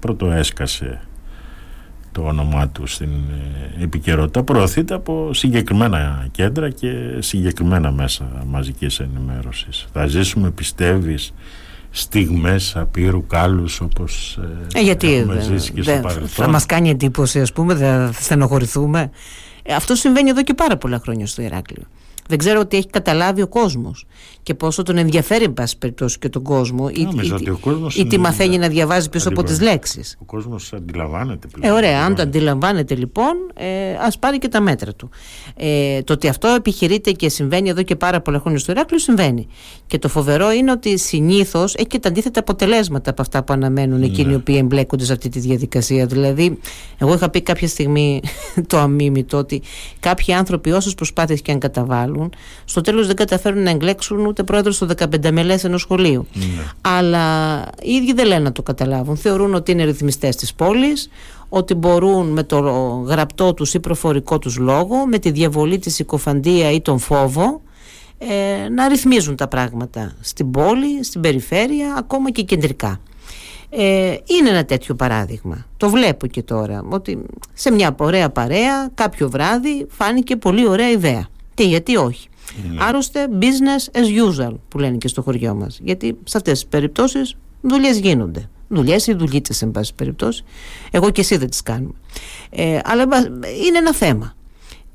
πρώτο έσκασε το όνομά του στην ε, επικαιρότητα προωθείται από συγκεκριμένα κέντρα και συγκεκριμένα μέσα μαζικής ενημέρωσης. Θα ζήσουμε πιστεύεις στιγμές απείρου κάλους όπως ε, ε γιατί έχουμε ζήσει και στο παρελθόν. Θα μας κάνει εντύπωση ας πούμε, θα στενοχωρηθούμε. Ε, αυτό συμβαίνει εδώ και πάρα πολλά χρόνια στο Ηράκλειο. Δεν ξέρω ότι έχει καταλάβει ο κόσμος και πόσο τον ενδιαφέρει, εν πάση περιπτώσει, και τον κόσμο. Ή, ή, τι μαθαίνει να διαβάζει πίσω από τις λέξεις. Ο κόσμος αντιλαμβάνεται πλέον. Ε, ωραία. Αν το αντιλαμβάνεται λοιπόν, ε, ας πάρει και τα μέτρα του. Ε, το ότι αυτό επιχειρείται και συμβαίνει εδώ και πάρα πολλά χρόνια στο Ηράκλειο συμβαίνει. Και το φοβερό είναι ότι συνήθως έχει και τα αντίθετα αποτελέσματα από αυτά που αναμένουν εκείνοι ναι. οι οποίοι εμπλέκονται σε αυτή τη διαδικασία. Δηλαδή, εγώ είχα πει κάποια στιγμή το αμήμητο ότι κάποιοι άνθρωποι, όσες προσπάθειες και αν καταβάλουν, στο τέλος δεν καταφέρουν να εγκλέξουν ούτε πρόεδρος στο 15 μελέ ενός σχολείου. Ναι. Αλλά οι ίδιοι δεν λένε να το καταλάβουν. Θεωρούν ότι είναι ρυθμιστές της πόλης, ότι μπορούν με το γραπτό τους ή προφορικό τους λόγο, με τη διαβολή της συκοφαντία ή τον φόβο, ε, να ρυθμίζουν τα πράγματα στην πόλη, στην περιφέρεια, ακόμα και κεντρικά. Ε, είναι ένα τέτοιο παράδειγμα. Το βλέπω και τώρα. Ότι σε μια ωραία παρέα, κάποιο βράδυ, φάνηκε πολύ ωραία ιδέα. Και γιατί όχι. Ναι. Άρρωστε business as usual που λένε και στο χωριό μας. Γιατί σε αυτές τις περιπτώσεις δουλειές γίνονται. Δουλειές ή δουλίτσες εν πάση περιπτώσει. Εγώ και εσύ δεν τις κάνουμε. Ε, αλλά είναι ένα θέμα.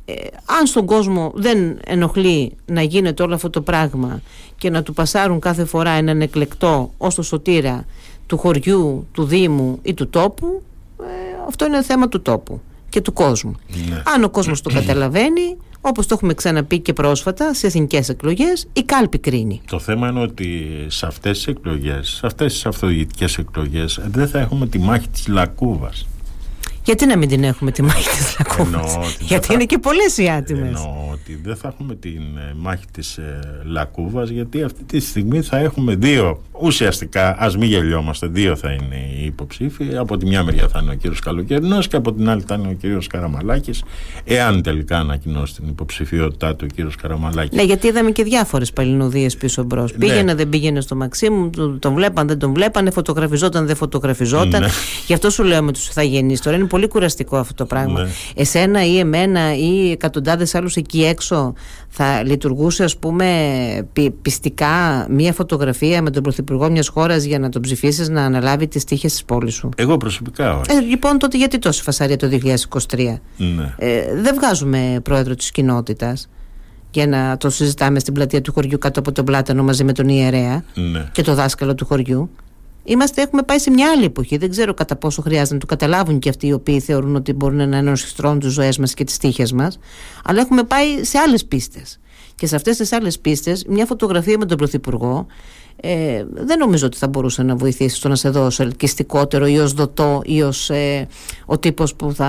Ε, αν στον κόσμο δεν ενοχλεί να γίνεται όλο αυτό το πράγμα και να του πασάρουν κάθε φορά έναν εκλεκτό ως το σωτήρα του χωριού, του Δήμου ή του τόπου, ε, αυτό είναι θέμα του τόπου και του κόσμου. Ναι. Αν ο κόσμος το καταλαβαίνει, όπως το έχουμε ξαναπεί και πρόσφατα σε εθνικές εκλογές, η κάλπη κρίνει. Το θέμα είναι ότι σε αυτές τις εκλογές, σε αυτές τις αυτοδιοικητικές εκλογές δεν θα έχουμε τη μάχη της Λακούβας. Γιατί να μην την έχουμε τη μάχη της Λακκούβας; Γιατί είναι και πολλές οι άτιμες. Εννοώ ότι δεν θα έχουμε τη ε, μάχη της ε, Λακκούβας, γιατί αυτή τη στιγμή θα έχουμε δύο. Ουσιαστικά, ας μην γελιόμαστε, δύο θα είναι οι υποψήφοι. Από τη μια μεριά θα είναι ο κύριος Καλοκαιρινός και από την άλλη θα είναι ο κύριος Καραμαλάκης. Εάν τελικά ανακοινώσει την υποψηφιότητά του ο κύριος Καραμαλάκης. Ναι, γιατί είδαμε και διάφορες παλινοδίες πίσω μπρος. Ναι. Πήγαινε, δεν πήγαινε στο Μαξίμου, τον βλέπαν, δεν τον βλέπανε, φωτογραφιζόταν, δεν φωτογραφιζόταν. Ναι. Γι' αυτό σου λέω με τους ηθαγενεί τώρα. Είναι πολύ κουραστικό αυτό το πράγμα. Ναι. Εσένα ή εμένα ή εκατοντάδες άλλους εκεί έξω θα λειτουργούσε, ας πούμε, πιστικά μία φωτογραφία με τον Πρωθυπουργό μιας χώρας για να τον ψηφίσεις να αναλάβει τις τύχες της πόλης σου; Εγώ προσωπικά όχι. Ε, λοιπόν, τότε γιατί τόση φασαρία το 2023. Ναι. Ε, δεν βγάζουμε πρόεδρο της κοινότητας για να το συζητάμε στην πλατεία του χωριού κάτω από τον πλάτανο μαζί με τον ιερέα ναι. και το δάσκαλο του χωριού. Είμαστε, έχουμε πάει σε μια άλλη εποχή. Δεν ξέρω κατά πόσο χρειάζεται να το καταλάβουν και αυτοί οι οποίοι θεωρούν ότι μπορούν να ενωσιστρώνουν τι ζωές μας και τις τύχες μας. Αλλά έχουμε πάει σε άλλες πίστες. Και σε αυτές τις άλλες πίστες, μια φωτογραφία με τον Πρωθυπουργό ε, δεν νομίζω ότι θα μπορούσε να βοηθήσει στο να σε δώσω ελκυστικότερο ή ως δοτό ή ως ε, ο τύπος που θα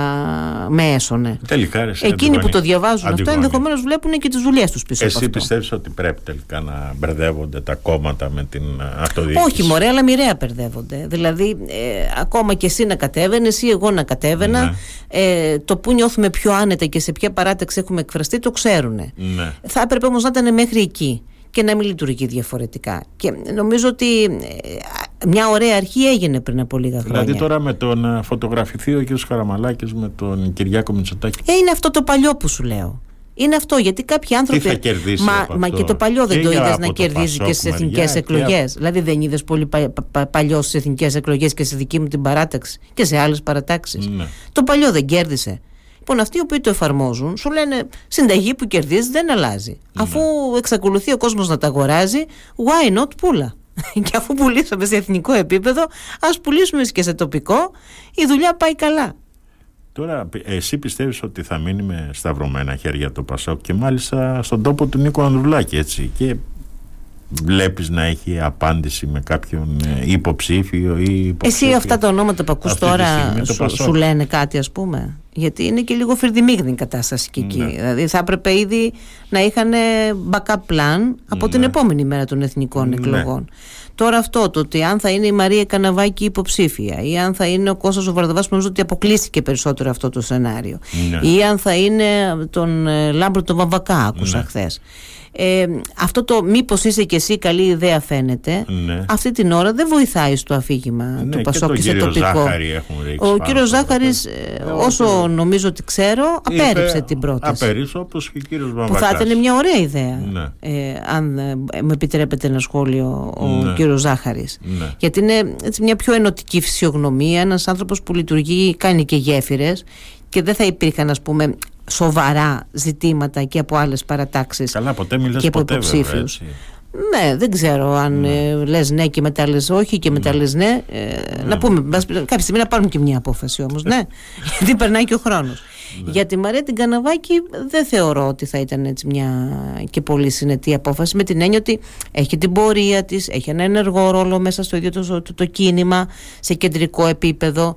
με έσωνε. Τελικά, ρε, Εκείνοι που το διαβάζουν αυτό ενδεχομένως βλέπουν και τις δουλειές τους πίσω Εσύ από αυτό. πιστεύεις ότι πρέπει τελικά να μπερδεύονται τα κόμματα με την αυτοδιοίκηση; Όχι, μωρέ, αλλά μοιραία μπερδεύονται. Δηλαδή, ε, ακόμα και εσύ να κατέβαινες ή εγώ να κατέβαινα, ναι. ε, το που νιώθουμε πιο άνετα και σε ποια παράταξη έχουμε εκφραστεί το ξέρουν. Ναι. Θα έπρεπε όμως να ήταν μέχρι εκεί και να μην λειτουργεί διαφορετικά. Και νομίζω ότι ε, μια ωραία αρχή έγινε πριν από λίγα δηλαδή χρόνια. Δηλαδή τώρα με τον ε, φωτογραφηθεί ο κ. Καραμαλάκης με τον Κυριάκο Μητσοτάκη. Ε, είναι αυτό το παλιό που σου λέω. Είναι αυτό, γιατί κάποιοι άνθρωποι. Τι θα κερδίσει μα, μα και το παλιό δεν το είδες να κερδίζει και στις εθνικές εκλογές. Δηλαδή δεν είδες πολύ πα, πα, παλιό στις εθνικές εκλογές και στη δική μου την παράταξη και σε άλλες παρατάξεις. Ναι. Το παλιό δεν κέρδισε. Λοιπόν, αυτοί οι οποίοι το εφαρμόζουν σου λένε συνταγή που κερδίζεις δεν αλλάζει. Ναι. Αφού εξακολουθεί ο κόσμος να τα αγοράζει, why not πουλα. και αφού πουλήσαμε σε εθνικό επίπεδο, ας πουλήσουμε και σε τοπικό, η δουλειά πάει καλά. Τώρα, εσύ πιστεύεις ότι θα μείνει με σταυρωμένα χέρια το Πασόκ και μάλιστα στον τόπο του Νίκο Ανδρουλάκη, έτσι. Και βλέπεις να έχει απάντηση με κάποιον ε, υποψήφιο ή υποψήφιο. Εσύ αυτά τα ονόματα που ακούς τώρα σου, σου, λένε κάτι ας πούμε; Γιατί είναι και λίγο φύρδην μίγδην η κατάσταση και εκεί. Ναι. Δηλαδή θα έπρεπε ήδη να είχαν backup plan από ναι. την επόμενη μέρα των εθνικών ναι. εκλογών. Τώρα αυτό το ότι αν θα είναι η Μαρία Καναβάκη υποψήφια ή αν θα είναι ο Κώστας ο Βαρδαβάς νομίζω ότι αποκλείστηκε περισσότερο αυτό το σενάριο ναι. ή αν θα είναι τον ε, Λάμπρο τον Βαμβακά άκουσα ναι. χθες. Ε, αυτό το μήπως είσαι και εσύ καλή ιδέα φαίνεται ναι. αυτή την ώρα δεν βοηθάει στο αφήγημα ναι, του Πασόκ σε τοπικό ο κύριος Ζάχαρης ε, όσο νομίζω ότι ξέρω απέρριψε την πρόταση απέρριψε όπως και ο κύριος Βαμβακάς που θα ήταν μια ωραία ιδέα ναι. ε, αν ε, με επιτρέπετε ένα σχόλιο ο ναι. κύριος Ζάχαρης ναι. γιατί είναι έτσι, μια πιο ενωτική φυσιογνωμία ένας άνθρωπος που λειτουργεί κάνει και γέφυρες και δεν θα υπήρχαν ας πούμε σοβαρά ζητήματα και από άλλες παρατάξεις Καλά, ποτέ μιλάς και από ποτέ, υποψήφιους. Ναι, δεν ξέρω αν ναι. Ε, λες ναι και μετά λες όχι και μετά ναι. λες ναι. Ε, Να ναι. πούμε, κάποια στιγμή να πάρουν και μια απόφαση όμως, ναι. Γιατί περνάει και ο χρόνος. Ναι. Για τη Μαρία την Καναβάκη δεν θεωρώ ότι θα ήταν έτσι μια και πολύ συνετή απόφαση με την έννοια ότι έχει την πορεία της, έχει ένα ενεργό ρόλο μέσα στο ίδιο το, το, το κίνημα σε κεντρικό επίπεδο.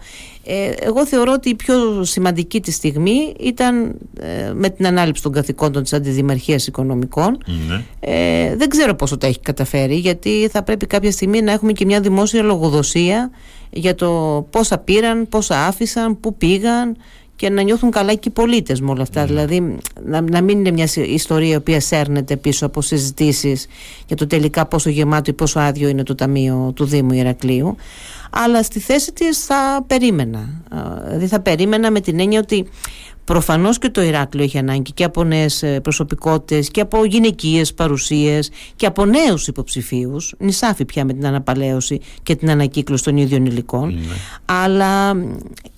Ε, εγώ θεωρώ ότι η πιο σημαντική τη στιγμή ήταν ε, με την ανάληψη των καθηκόντων της Αντιδημαρχίας Οικονομικών. Ναι. Ε, δεν ξέρω πόσο τα έχει καταφέρει γιατί θα πρέπει κάποια στιγμή να έχουμε και μια δημόσια λογοδοσία για το πόσα πήραν, πόσα άφησαν, πού πήγαν και να νιώθουν καλά και οι πολίτες με όλα αυτά. Ναι. Δηλαδή, να, να μην είναι μια ιστορία η οποία σέρνεται πίσω από συζητήσεις για το τελικά πόσο γεμάτο ή πόσο άδειο είναι το Ταμείο του Δήμου Ηρακλείου. Αλλά στη θέση της θα περίμενα. Δηλαδή, θα περίμενα με την έννοια ότι Προφανώς και το Ηράκλειο έχει ανάγκη και από νέες ε, προσωπικότητες και από γυναικείες παρουσίες και από νέους υποψηφίους νησάφι πια με την αναπαλαίωση και την ανακύκλωση των ίδιων υλικών ναι. αλλά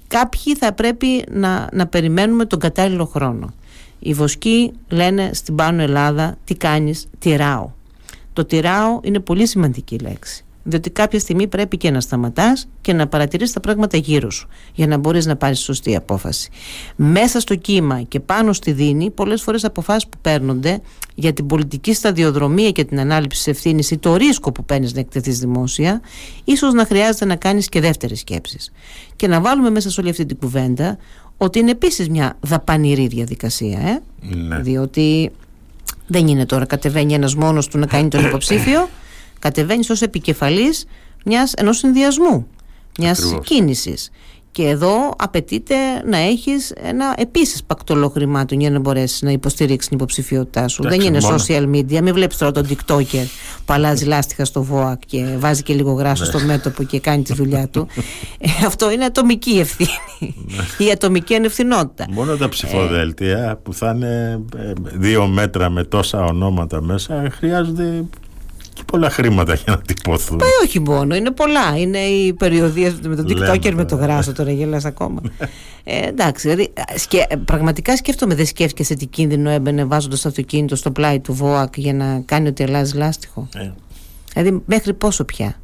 κάποιοι θα πρέπει να, να περιμένουμε τον κατάλληλο χρόνο. Οι βοσκοί λένε στην Πάνω Ελλάδα τι κάνεις, τυράω. Το τυράω είναι πολύ σημαντική λέξη. Διότι κάποια στιγμή πρέπει και να σταματάς και να παρατηρείς τα πράγματα γύρω σου για να μπορείς να πάρεις σωστή απόφαση. Μέσα στο κύμα και πάνω στη δίνη πολλές φορές αποφάσεις που παίρνονται για την πολιτική σταδιοδρομία και την ανάληψη της ευθύνης ή το ρίσκο που παίρνεις να εκτεθείς δημόσια ίσως να χρειάζεται να κάνεις και δεύτερες σκέψεις. Και να βάλουμε μέσα σε όλη αυτή την κουβέντα ότι είναι επίσης μια δαπανηρή διαδικασία ε; ναι. διότι δεν είναι τώρα κατεβαίνει ένας μόνος του να κάνει τον υποψήφιο κατεβαίνεις ως επικεφαλής μιας, ενός συνδυασμού, μιας κίνησης. Και εδώ απαιτείται να έχεις ένα επίσης πακτολό χρημάτων για να μπορέσεις να υποστηρίξεις την υποψηφιότητά σου. Δεν είναι social media. Μην βλέπεις τώρα τον TikToker που αλλάζει λάστιχα στο ΒΟΑΚ και βάζει και λίγο γράσο στο ναι. μέτωπο και κάνει τη δουλειά του. Ε, αυτό είναι ατομική ευθύνη. Ναι. Η ατομική ανευθυνότητα. Μόνο τα ψηφοδέλτια που θα είναι ε, δύο μέτρα με τόσα ονόματα μέσα χρειάζονται και πολλά χρήματα για να τυπωθούν. Ε, όχι μόνο, είναι πολλά. Είναι οι περιοδίε με τον TikToker με το γράσο τώρα, γελάς ακόμα. ε, εντάξει, δηλαδή, σκε, πραγματικά σκέφτομαι, δεν σκέφτηκε τι κίνδυνο έμπαινε βάζοντας το αυτοκίνητο στο πλάι του ΒΟΑΚ για να κάνει ότι αλλάζει λάστιχο; Ε. Δηλαδή, μέχρι πόσο πια;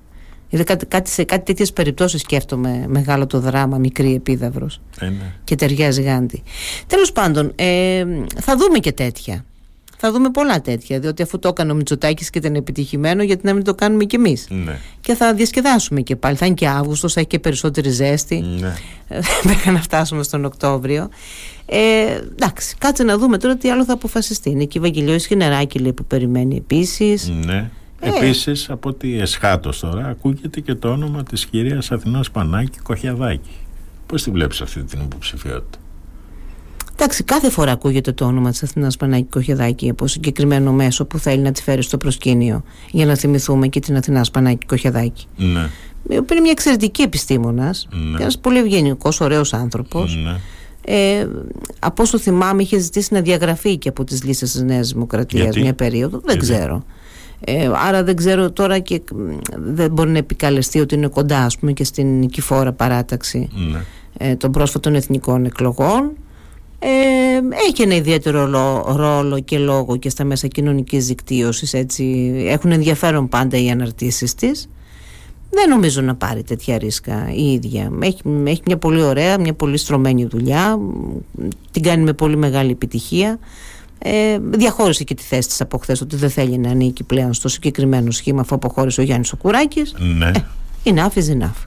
Δηλαδή κάτι, κάτι, σε κάτι τέτοιες περιπτώσεις σκέφτομαι μεγάλο το δράμα, μικρή επίδαυρος. Ε, ναι. Και ταιριάζει γάντι. Τέλος πάντων, ε, θα δούμε και τέτοια θα δούμε πολλά τέτοια. Διότι αφού το έκανε ο Μητσοτάκης και ήταν επιτυχημένο, γιατί να μην το κάνουμε κι εμείς. Ναι. Και θα διασκεδάσουμε και πάλι. Θα είναι και Αύγουστος, θα έχει και περισσότερη ζέστη. Ναι. Μέχρι να φτάσουμε στον Οκτώβριο. Ε, εντάξει, κάτσε να δούμε τώρα τι άλλο θα αποφασιστεί. Είναι και η Βαγγελιώη Χινεράκη λέει, που περιμένει επίσης. Ναι. Ε. Επίσης, από ό,τι εσχάτως τώρα, ακούγεται και το όνομα της κυρίας Αθηνάς Πανάκη Κοχιαδάκη. Πώς τη βλέπεις αυτή την υποψηφιότητα; Εντάξει, κάθε φορά ακούγεται το όνομα της Αθηνάς Πανάκη Κοχεδάκη από συγκεκριμένο μέσο που θέλει να τη φέρει στο προσκήνιο για να θυμηθούμε και την Αθηνάς Πανάκη Κοχεδάκη. Ναι. Η οποία είναι μια εξαιρετική επιστήμονας ναι. και ένας πολύ ευγενικός, ωραίος άνθρωπος. Ναι. Ε, από όσο θυμάμαι, είχε ζητήσει να διαγραφεί και από τις λίστες της Νέας Δημοκρατίας μια περίοδο. Δεν ξέρω. Ε, άρα δεν ξέρω τώρα και δεν μπορεί να επικαλεστεί ότι είναι κοντά ας πούμε, και στην νικηφόρα παράταξη ναι. ε, των πρόσφατων εθνικών εκλογών ε, έχει ένα ιδιαίτερο ρόλο και λόγο και στα μέσα κοινωνικής δικτύωσης έτσι. έχουν ενδιαφέρον πάντα οι αναρτήσεις της. Δεν νομίζω να πάρει τέτοια ρίσκα η ίδια. Έχει, έχει μια πολύ ωραία, μια πολύ στρωμένη δουλειά. Την κάνει με πολύ μεγάλη επιτυχία. Ε, διαχώρισε και τη θέση της από χθες ότι δεν θέλει να ανήκει πλέον στο συγκεκριμένο σχήμα αφού αποχώρησε ο Γιάννης Οκουράκης ναι. ε, enough is enough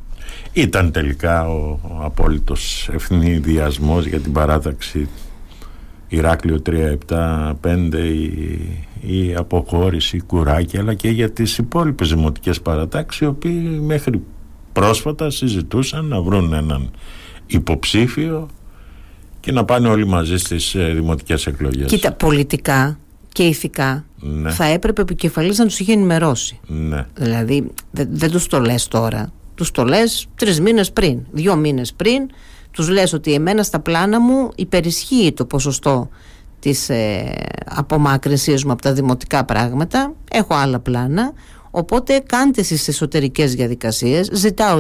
ήταν τελικά ο, ο απόλυτος ευνηδιασμός για την παράταξη Ηράκλειο 375 η, η αποχώρηση η κουράκι αλλά και για τις υπόλοιπες δημοτικές παρατάξεις οι οποίοι μέχρι πρόσφατα συζητούσαν να βρουν έναν υποψήφιο και να πάνε όλοι μαζί στις ε, δημοτικές εκλογές. Κοίτα, πολιτικά και ηθικά ναι. θα έπρεπε ο επικεφαλής να τους είχε ενημερώσει. Ναι. Δηλαδή δεν, δεν τους το λες τώρα τους το λες τρεις μήνες πριν, δύο μήνες πριν. Τους λες ότι εμένα στα πλάνα μου υπερισχύει το ποσοστό της ε, απομάκρυνσής μου από τα δημοτικά πράγματα. Έχω άλλα πλάνα. Οπότε κάντε στις εσωτερικές διαδικασίες, ζητάω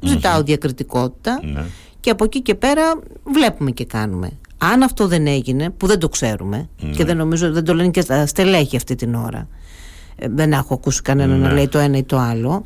ζητάω διακριτικότητα ναι. και από εκεί και πέρα βλέπουμε και κάνουμε. Αν αυτό δεν έγινε, που δεν το ξέρουμε Ναι. και δεν νομίζω, δεν το λένε και στα στελέχη αυτή την ώρα. Ε, δεν έχω ακούσει κανένα να Ναι. λέει το ένα ή το άλλο.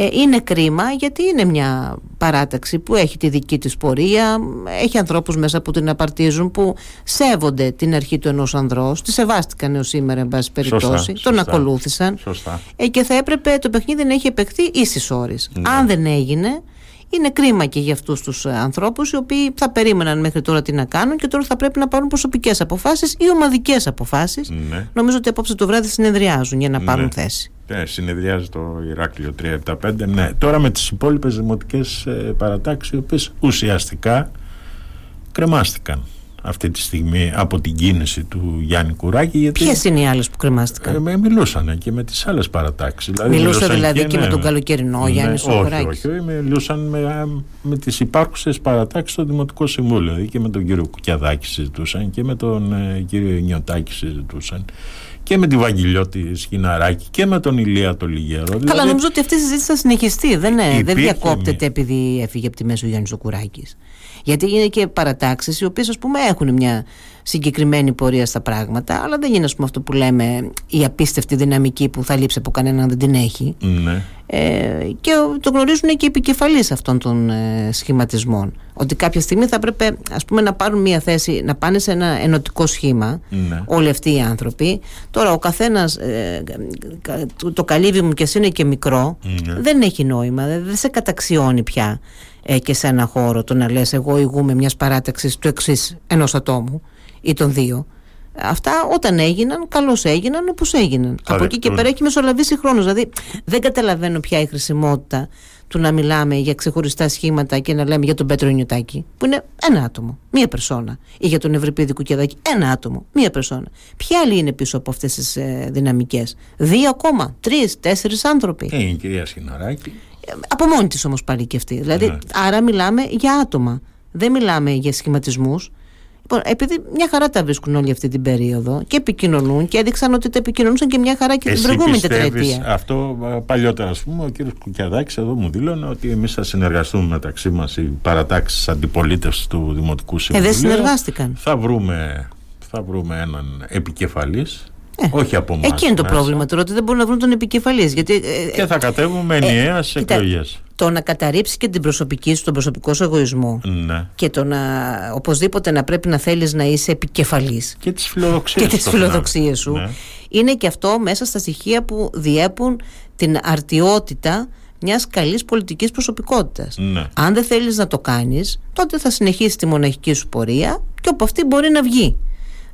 Ε, είναι κρίμα γιατί είναι μια παράταξη που έχει τη δική της πορεία, έχει ανθρώπους μέσα που την απαρτίζουν που σέβονται την αρχή του ενός ανδρός, τη σεβάστηκαν έως σήμερα εν πάση περιπτώσει, Σωστά, τον σωστά. ακολούθησαν Σωστά. ε, και θα έπρεπε το παιχνίδι να έχει επεχθεί ίσης ώρες. Ναι. Αν δεν έγινε, είναι κρίμα και για αυτούς τους ε, ανθρώπους οι οποίοι θα περίμεναν μέχρι τώρα τι να κάνουν και τώρα θα πρέπει να πάρουν προσωπικές αποφάσεις ή ομαδικές αποφάσεις. Ναι. Νομίζω ότι απόψε το βράδυ συνεδριάζουν για να πάρουν Ναι. θέση. Ναι, συνεδριάζει το Ηράκλειο 375. Ναι. Τώρα με τις υπόλοιπες δημοτικές ε, παρατάξεις οι οποίες ουσιαστικά κρεμάστηκαν αυτή τη στιγμή από την κίνηση του Γιάννη Κουράκη γιατί Ποιες είναι οι άλλες που κρεμάστηκαν; ε, με- μιλούσαν και με τις άλλες παρατάξεις δηλαδή, Μιλούσε μιλούσαν δηλαδή και με τον ναι, καλοκαιρινό ναι, Γιάννη όχι, Σοκουράκη. όχι, μιλούσαν με, με τις υπάρχουσες παρατάξεις στο Δημοτικό Συμβούλιο δηλαδή και με τον κύριο Κουκιαδάκη συζητούσαν και με τον ε, κύριο Νιωτάκη συζητούσαν και με τη Βαγγελιώτη Σκιναράκη και με τον Ηλία το Λιγέρο Καλά, δηλαδή, νομίζω ότι αυτή η συζήτηση θα συνεχιστεί. Δεν, είναι, δεν Υπήρχε διακόπτεται μια- επειδή έφυγε από τη μέση ο Γιάννης Ζοκουράκη. Γιατί είναι και παρατάξεις οι οποίες, ας πούμε, έχουν μια συγκεκριμένη πορεία στα πράγματα, αλλά δεν είναι, ας πούμε, αυτό που λέμε η απίστευτη δυναμική που θα λείψει από κανέναν δεν την έχει. ναι. Ε, και ο- το γνωρίζουν και οι επικεφαλείς αυτών των ε, σχηματισμών. Ότι κάποια στιγμή θα έπρεπε ας πούμε, να πάρουν μια θέση, να πάνε σε ένα ενωτικό σχήμα Ναι. όλοι αυτοί οι άνθρωποι. Τώρα ο καθένας, ε, κα- το, το καλύβι μου και εσύ είναι και μικρό, Ναι. δεν έχει νόημα, δεν δεν σε καταξιώνει πια ε, και σε ένα χώρο το να λες εγώ ηγούμε μιας παράταξης του εξής ενός ατόμου ή των δύο. Αυτά όταν έγιναν, καλώς έγιναν όπως έγιναν. Από εκεί και δεχτούν. πέρα έχει μεσολαβήσει χρόνος. Δηλαδή δεν καταλαβαίνω πια η χρησιμότητα του να μιλάμε για ξεχωριστά σχήματα και να λέμε για τον Πέτρο Νιωτάκη, που είναι ένα άτομο, μία περσόνα. Ή για τον Ευρυπίδη Κουκιαδάκη, ένα άτομο, μία περσόνα. Ποιοι άλλοι είναι πίσω από αυτές τις ε, δυναμικές, Δύο ακόμα, τρεις, τέσσερις άνθρωποι. Και η κυρία Σκιναράκη Ε, Από μόνη της όμως πάλι και αυτή. Δηλαδή, Ναι. άρα μιλάμε για άτομα. Δεν μιλάμε για σχηματισμούς. Λοιπόν, επειδή μια χαρά τα βρίσκουν όλη αυτή την περίοδο και επικοινωνούν και έδειξαν ότι τα επικοινωνούσαν και μια χαρά και την Εσύ προηγούμενη πιστεύεις τετραετία. αυτό ε, παλιότερα ας πούμε ο κύριος Κουκιαδάκης εδώ μου δήλωνε ότι εμείς θα συνεργαστούμε μεταξύ μας οι παρατάξεις αντιπολίτευσης του Δημοτικού Ε, Συμβουλίου δεν συνεργάστηκαν. θα βρούμε, θα βρούμε έναν επικεφαλής Ε, όχι από εμάς Εκεί είναι το μέσα, πρόβλημα τώρα, ότι δεν μπορούν να βρουν τον επικεφαλής. Γιατί ε, και θα κατέβουμε ενιαία στις κοίτα, εκλογές το να καταρρύψει και την προσωπική σου, τον προσωπικό σου εγωισμό ναι. και το να οπωσδήποτε να πρέπει να θέλεις να είσαι επικεφαλής και τις φιλοδοξίες και τις στο φινάλε. φιλοδοξίες σου Ναι. είναι και αυτό μέσα στα στοιχεία που διέπουν την αρτιότητα μιας καλής πολιτικής προσωπικότητας. Ναι. Αν δεν θέλεις να το κάνεις, τότε θα συνεχίσει τη μοναχική σου πορεία και από αυτή μπορεί να βγει.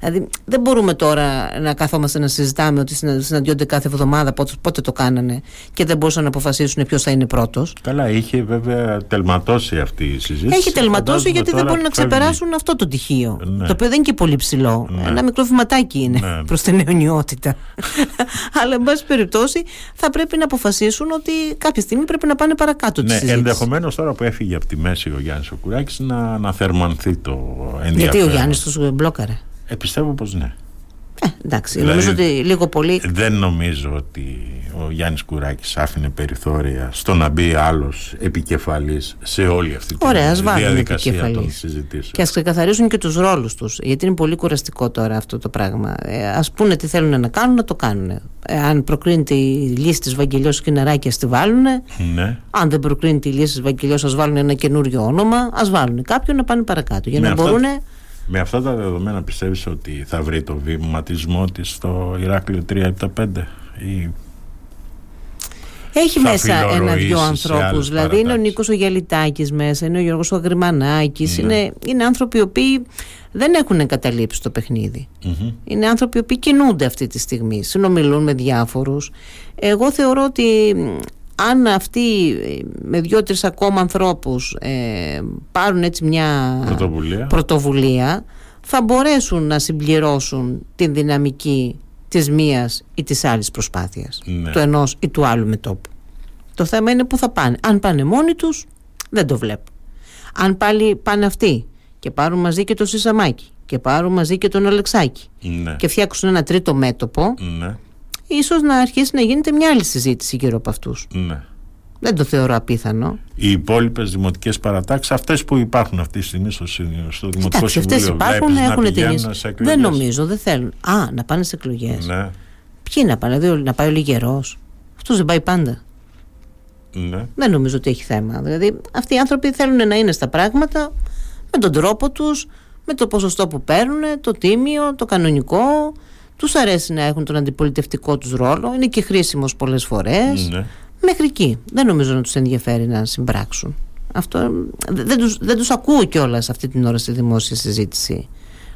Δηλαδή δεν μπορούμε τώρα να καθόμαστε να συζητάμε ότι συνα- συναντιόνται κάθε εβδομάδα πότε, πότε το κάνανε και δεν μπορούσαν να αποφασίσουν ποιος θα είναι πρώτος. Καλά, είχε βέβαια τελματώσει αυτή η συζήτηση. Έχει τελματώσει Φαντάζομαι γιατί δεν τώρα μπορούν να φεύγει. ξεπεράσουν αυτό το τυχείο. Ναι. Το οποίο δεν είναι και πολύ ψηλό. Ναι. Ένα μικρό βηματάκι είναι Ναι. προς την αιωνιότητα. Αλλά, εν πάση περιπτώσει, θα πρέπει να αποφασίσουν ότι κάποια στιγμή πρέπει να πάνε παρακάτω τη Ναι, συζήτηση. ενδεχομένως τώρα που έφυγε από τη μέση ο Γιάννης Οκουράκη να, να θερμανθεί το ενδιαφέρον. Γιατί ο Γιάννης τους μπλόκαρε; Ε, πιστεύω πως ναι. Ε, εντάξει, Δηλαδή- νομίζω ότι λίγο πολύ. Δεν νομίζω ότι ο Γιάννης Κουράκης άφηνε περιθώρια στο να μπει άλλος επικεφαλής σε όλη αυτή τη Ωραία, ας βάλουν διαδικασία των επικεφαλής. συζητήσεων. Και ας ξεκαθαρίσουν και τους ρόλους τους. Γιατί είναι πολύ κουραστικό τώρα αυτό το πράγμα. Ε, ας πούνε τι θέλουν να κάνουν, να το κάνουν. Ε, αν προκρίνεται η λύση της Βαγγελιό Σκηναράκη, ας τη βάλουν. Ναι. Αν δεν προκρίνεται η λύση της Βαγγελιό, ας βάλουν ένα καινούριο όνομα. Α βάλουν κάποιον να πάνε παρακάτω. Για Με να αυτά- μπορούν. Με αυτά τα δεδομένα πιστεύεις ότι θα βρει το βηματισμό της στο Ηράκλειο 375 ή Έχει θα μέσα φιλορροήσει ένα-δυο σε ανθρώπους. άλλες Δηλαδή είναι ο παρατάξεις. Νίκος ο Γιαλιτάκη μέσα, είναι ο Γιώργος ο Αγριμανάκης. Ναι. Είναι, είναι άνθρωποι οι οποίοι δεν έχουν εγκαταλείψει το παιχνίδι. Είναι άνθρωποι οι οποίοι κινούνται αυτή τη στιγμή, συνομιλούν με διάφορους. Εγώ θεωρώ ότι μ, αν αυτοί ε, με δύο-τρει ακόμα ανθρώπους ε, πάρουν έτσι μια Πρωτοβουλία. πρωτοβουλία, θα μπορέσουν να συμπληρώσουν την δυναμική της μίας ή της άλλης προσπάθειας Ναι. του ενός ή του άλλου μετόπου το θέμα είναι που θα πάνε αν πάνε μόνοι τους δεν το βλέπω αν πάλι πάνε αυτοί και πάρουν μαζί και το Σισαμάκι και πάρουν μαζί και τον Αλεξάκη Ναι. και φτιάξουν ένα τρίτο μέτωπο Ναι. Ίσως να αρχίσει να γίνεται μια άλλη συζήτηση γύρω από αυτούς Ναι. Δεν το θεωρώ απίθανο. Οι υπόλοιπες δημοτικές παρατάξεις, αυτές που υπάρχουν αυτή τη στιγμή στο, στο Δημοτικό Συμβούλιο, αυτές υπάρχουν, έχουν εταιρείε. Δεν νομίζω, δεν θέλουν. Α, να πάνε σε εκλογές. Ναι. Ποιοι να πάνε, δηλαδή να πάει ο Λιγερός. Αυτός δεν πάει πάντα. Ναι. Δεν νομίζω ότι έχει θέμα. Δηλαδή, αυτοί οι άνθρωποι θέλουν να είναι στα πράγματα με τον τρόπο τους, με το ποσοστό που παίρνουν, το τίμιο, το κανονικό. Τους αρέσει να έχουν τον αντιπολιτευτικό τους ρόλο. Είναι και χρήσιμος πολλές φορές. Ναι. Μέχρι εκεί. Δεν νομίζω να τους ενδιαφέρει να συμπράξουν. Αυτό δεν τους, δεν τους ακούω κιόλας αυτή την ώρα στη δημόσια συζήτηση.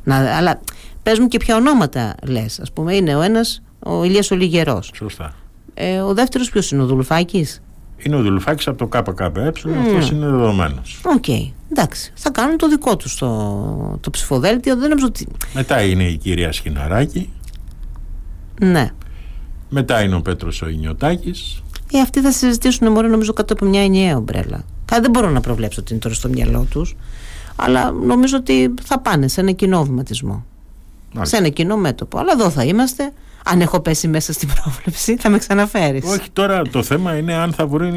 Να, αλλά πες μου και ποια ονόματα λες. Α πούμε, είναι ο ένας ο Ηλίας ο Λιγερός. Σωστά. Ε, ο δεύτερος ποιος είναι, ο Δουλουφάκης; Είναι ο Δουλουφάκης από το ΚΚΕ, mm. αυτός είναι δεδομένος. Ok. Okay. Εντάξει. Θα κάνουν το δικό τους το, το ψηφοδέλτιο. Δεν νομίζω ότι... Μετά είναι η κυρία Σχιναράκη. Ναι. Μετά είναι ο Πέτρος ο Ινιωτάκης. Ε, αυτοί θα συζητήσουν μόνο νομίζω κάτω από μια ενιαία ομπρέλα. Θα, δεν μπορώ να προβλέψω τι είναι τώρα στο μυαλό τους. Αλλά νομίζω ότι θα πάνε σε ένα κοινό βηματισμό. Σε ένα κοινό μέτωπο. Αλλά εδώ θα είμαστε αν έχω πέσει μέσα στην πρόβλεψη, θα με ξαναφέρεις. Όχι, τώρα το θέμα είναι αν θα βρουν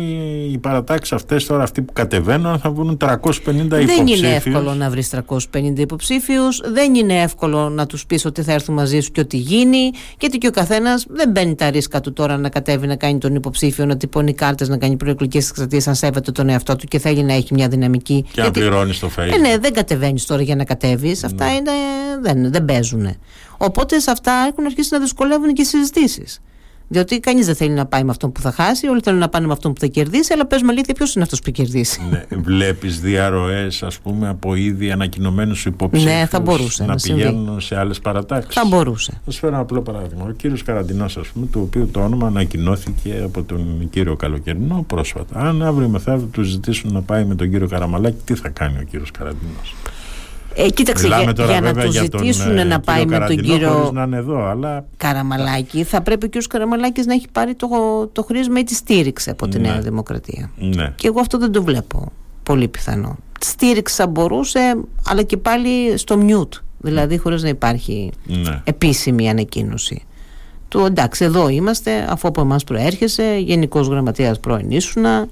οι παρατάξεις αυτές, τώρα αυτοί που κατεβαίνουν, αν θα βρουν 350 υποψήφιου. Δεν είναι εύκολο να βρεις 350 υποψήφιους. Δεν είναι εύκολο να τους πεις ότι θα έρθουν μαζί σου και ότι γίνει. Γιατί και ο καθένας δεν μπαίνει τα ρίσκα του τώρα να κατέβει να κάνει τον υποψήφιο, να τυπώνει κάρτες, να κάνει προεκλογικές εξαρτήσει, αν σέβεται τον εαυτό του και θέλει να έχει μια δυναμική. Και αν πληρώνεις το Facebook. Ε, ναι, δεν κατεβαίνεις τώρα για να κατέβεις. Αυτά ναι. είναι, δεν, δεν παίζουν. Οπότε σε αυτά έχουν αρχίσει να δυσκολεύουν και οι συζητήσεις. Διότι κανείς δεν θέλει να πάει με αυτόν που θα χάσει, όλοι θέλουν να πάνε με αυτόν που θα κερδίσει, αλλά πες με αλήθεια ποιος είναι αυτός που κερδίσει; Ναι, Βλέπεις διαρροές, ας πούμε, από ήδη ανακοινωμένους υποψήφιους. Ναι, θα μπορούσε. Να, να πηγαίνουν σε άλλες παρατάξεις. Θα μπορούσε. Θα σου φέρω ένα απλό παράδειγμα. Ο κύριος Καραντινός, ας πούμε, το οποίο το όνομα ανακοινώθηκε από τον κύριο Καλοκαιρινό πρόσφατα. Αν αύριο μεθαύριο του ζητήσουν να πάει με τον κύριο Καραμαλάκη, τι θα κάνει ο κύριος Καραντινός; Ε, κοίταξε, για, για να του ζητήσουν τον, να πάει με τον κύριο να είναι εδώ, αλλά... Καραμαλάκη, θα πρέπει ο κύριος Καραμαλάκης να έχει πάρει το, το χρήσμα ή τη στήριξη από τη ναι. Νέα Δημοκρατία. Ναι. Και εγώ αυτό δεν το βλέπω πολύ πιθανό. Στήριξη θα μπορούσε, αλλά και πάλι στο μιούτ. Δηλαδή χωρίς να υπάρχει ναι. επίσημη ανακοίνωση. Του εντάξει, εδώ είμαστε, αφού από εμάς προέρχεσαι, Γενικός Γραμματέας πρώην ήσουνα.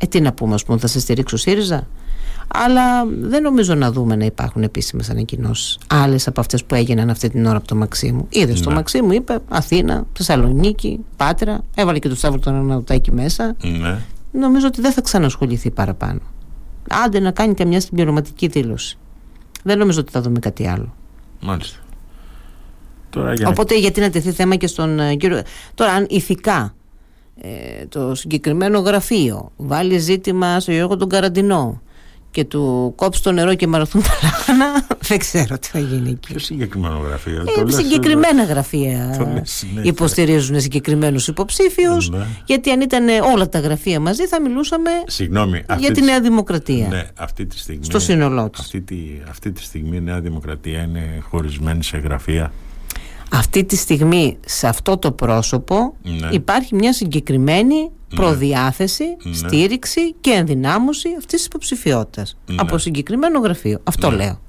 Ε, τι να πούμε, ας πούμε, θα σε στηρίξω ΣΥΡΙΖΑ; Αλλά δεν νομίζω να δούμε να υπάρχουν επίσημες ανακοινώσεις. Άλλες από αυτές που έγιναν αυτή την ώρα από το Μαξίμου. Είδες ναι. το Μαξίμου, είπε Αθήνα, Θεσσαλονίκη, Πάτρα, έβαλε και το Σταύρο τον Ανατοτάκη μέσα. Ναι. Νομίζω ότι δεν θα ξανασχοληθεί παραπάνω. Άντε να κάνει καμιά συμπληρωματική δήλωση. Δεν νομίζω ότι θα δούμε κάτι άλλο. Μάλιστα. Τώρα, για Οπότε γιατί να τεθεί θέμα και στον ε, κύριο. Τώρα, αν ηθικά ε, το συγκεκριμένο γραφείο βάλει ζήτημα στο Γιώργο τον Καραντινό και του κόψει το νερό και μαρωθούν τα λάχανα, δεν ξέρω τι θα γίνει εκεί. Ποιο συγκεκριμένο γραφείο. Ε, συγκεκριμένα γραφεία υποστηρίζουν συγκεκριμένους υποψήφιους. Ναι. Γιατί αν ήταν όλα τα γραφεία μαζί, θα μιλούσαμε Συγγνώμη, για τη Νέα Δημοκρατία. Ναι, αυτή τη στιγμή. Στο σύνολό τη. Αυτή, τη, αυτή τη στιγμή η Νέα Δημοκρατία είναι χωρισμένη σε γραφεία. Αυτή τη στιγμή σε αυτό το πρόσωπο ναι. υπάρχει μια συγκεκριμένη ναι. προδιάθεση, ναι. στήριξη και ενδυνάμωση αυτής της υποψηφιότητας από συγκεκριμένο γραφείο. Αυτό λέω.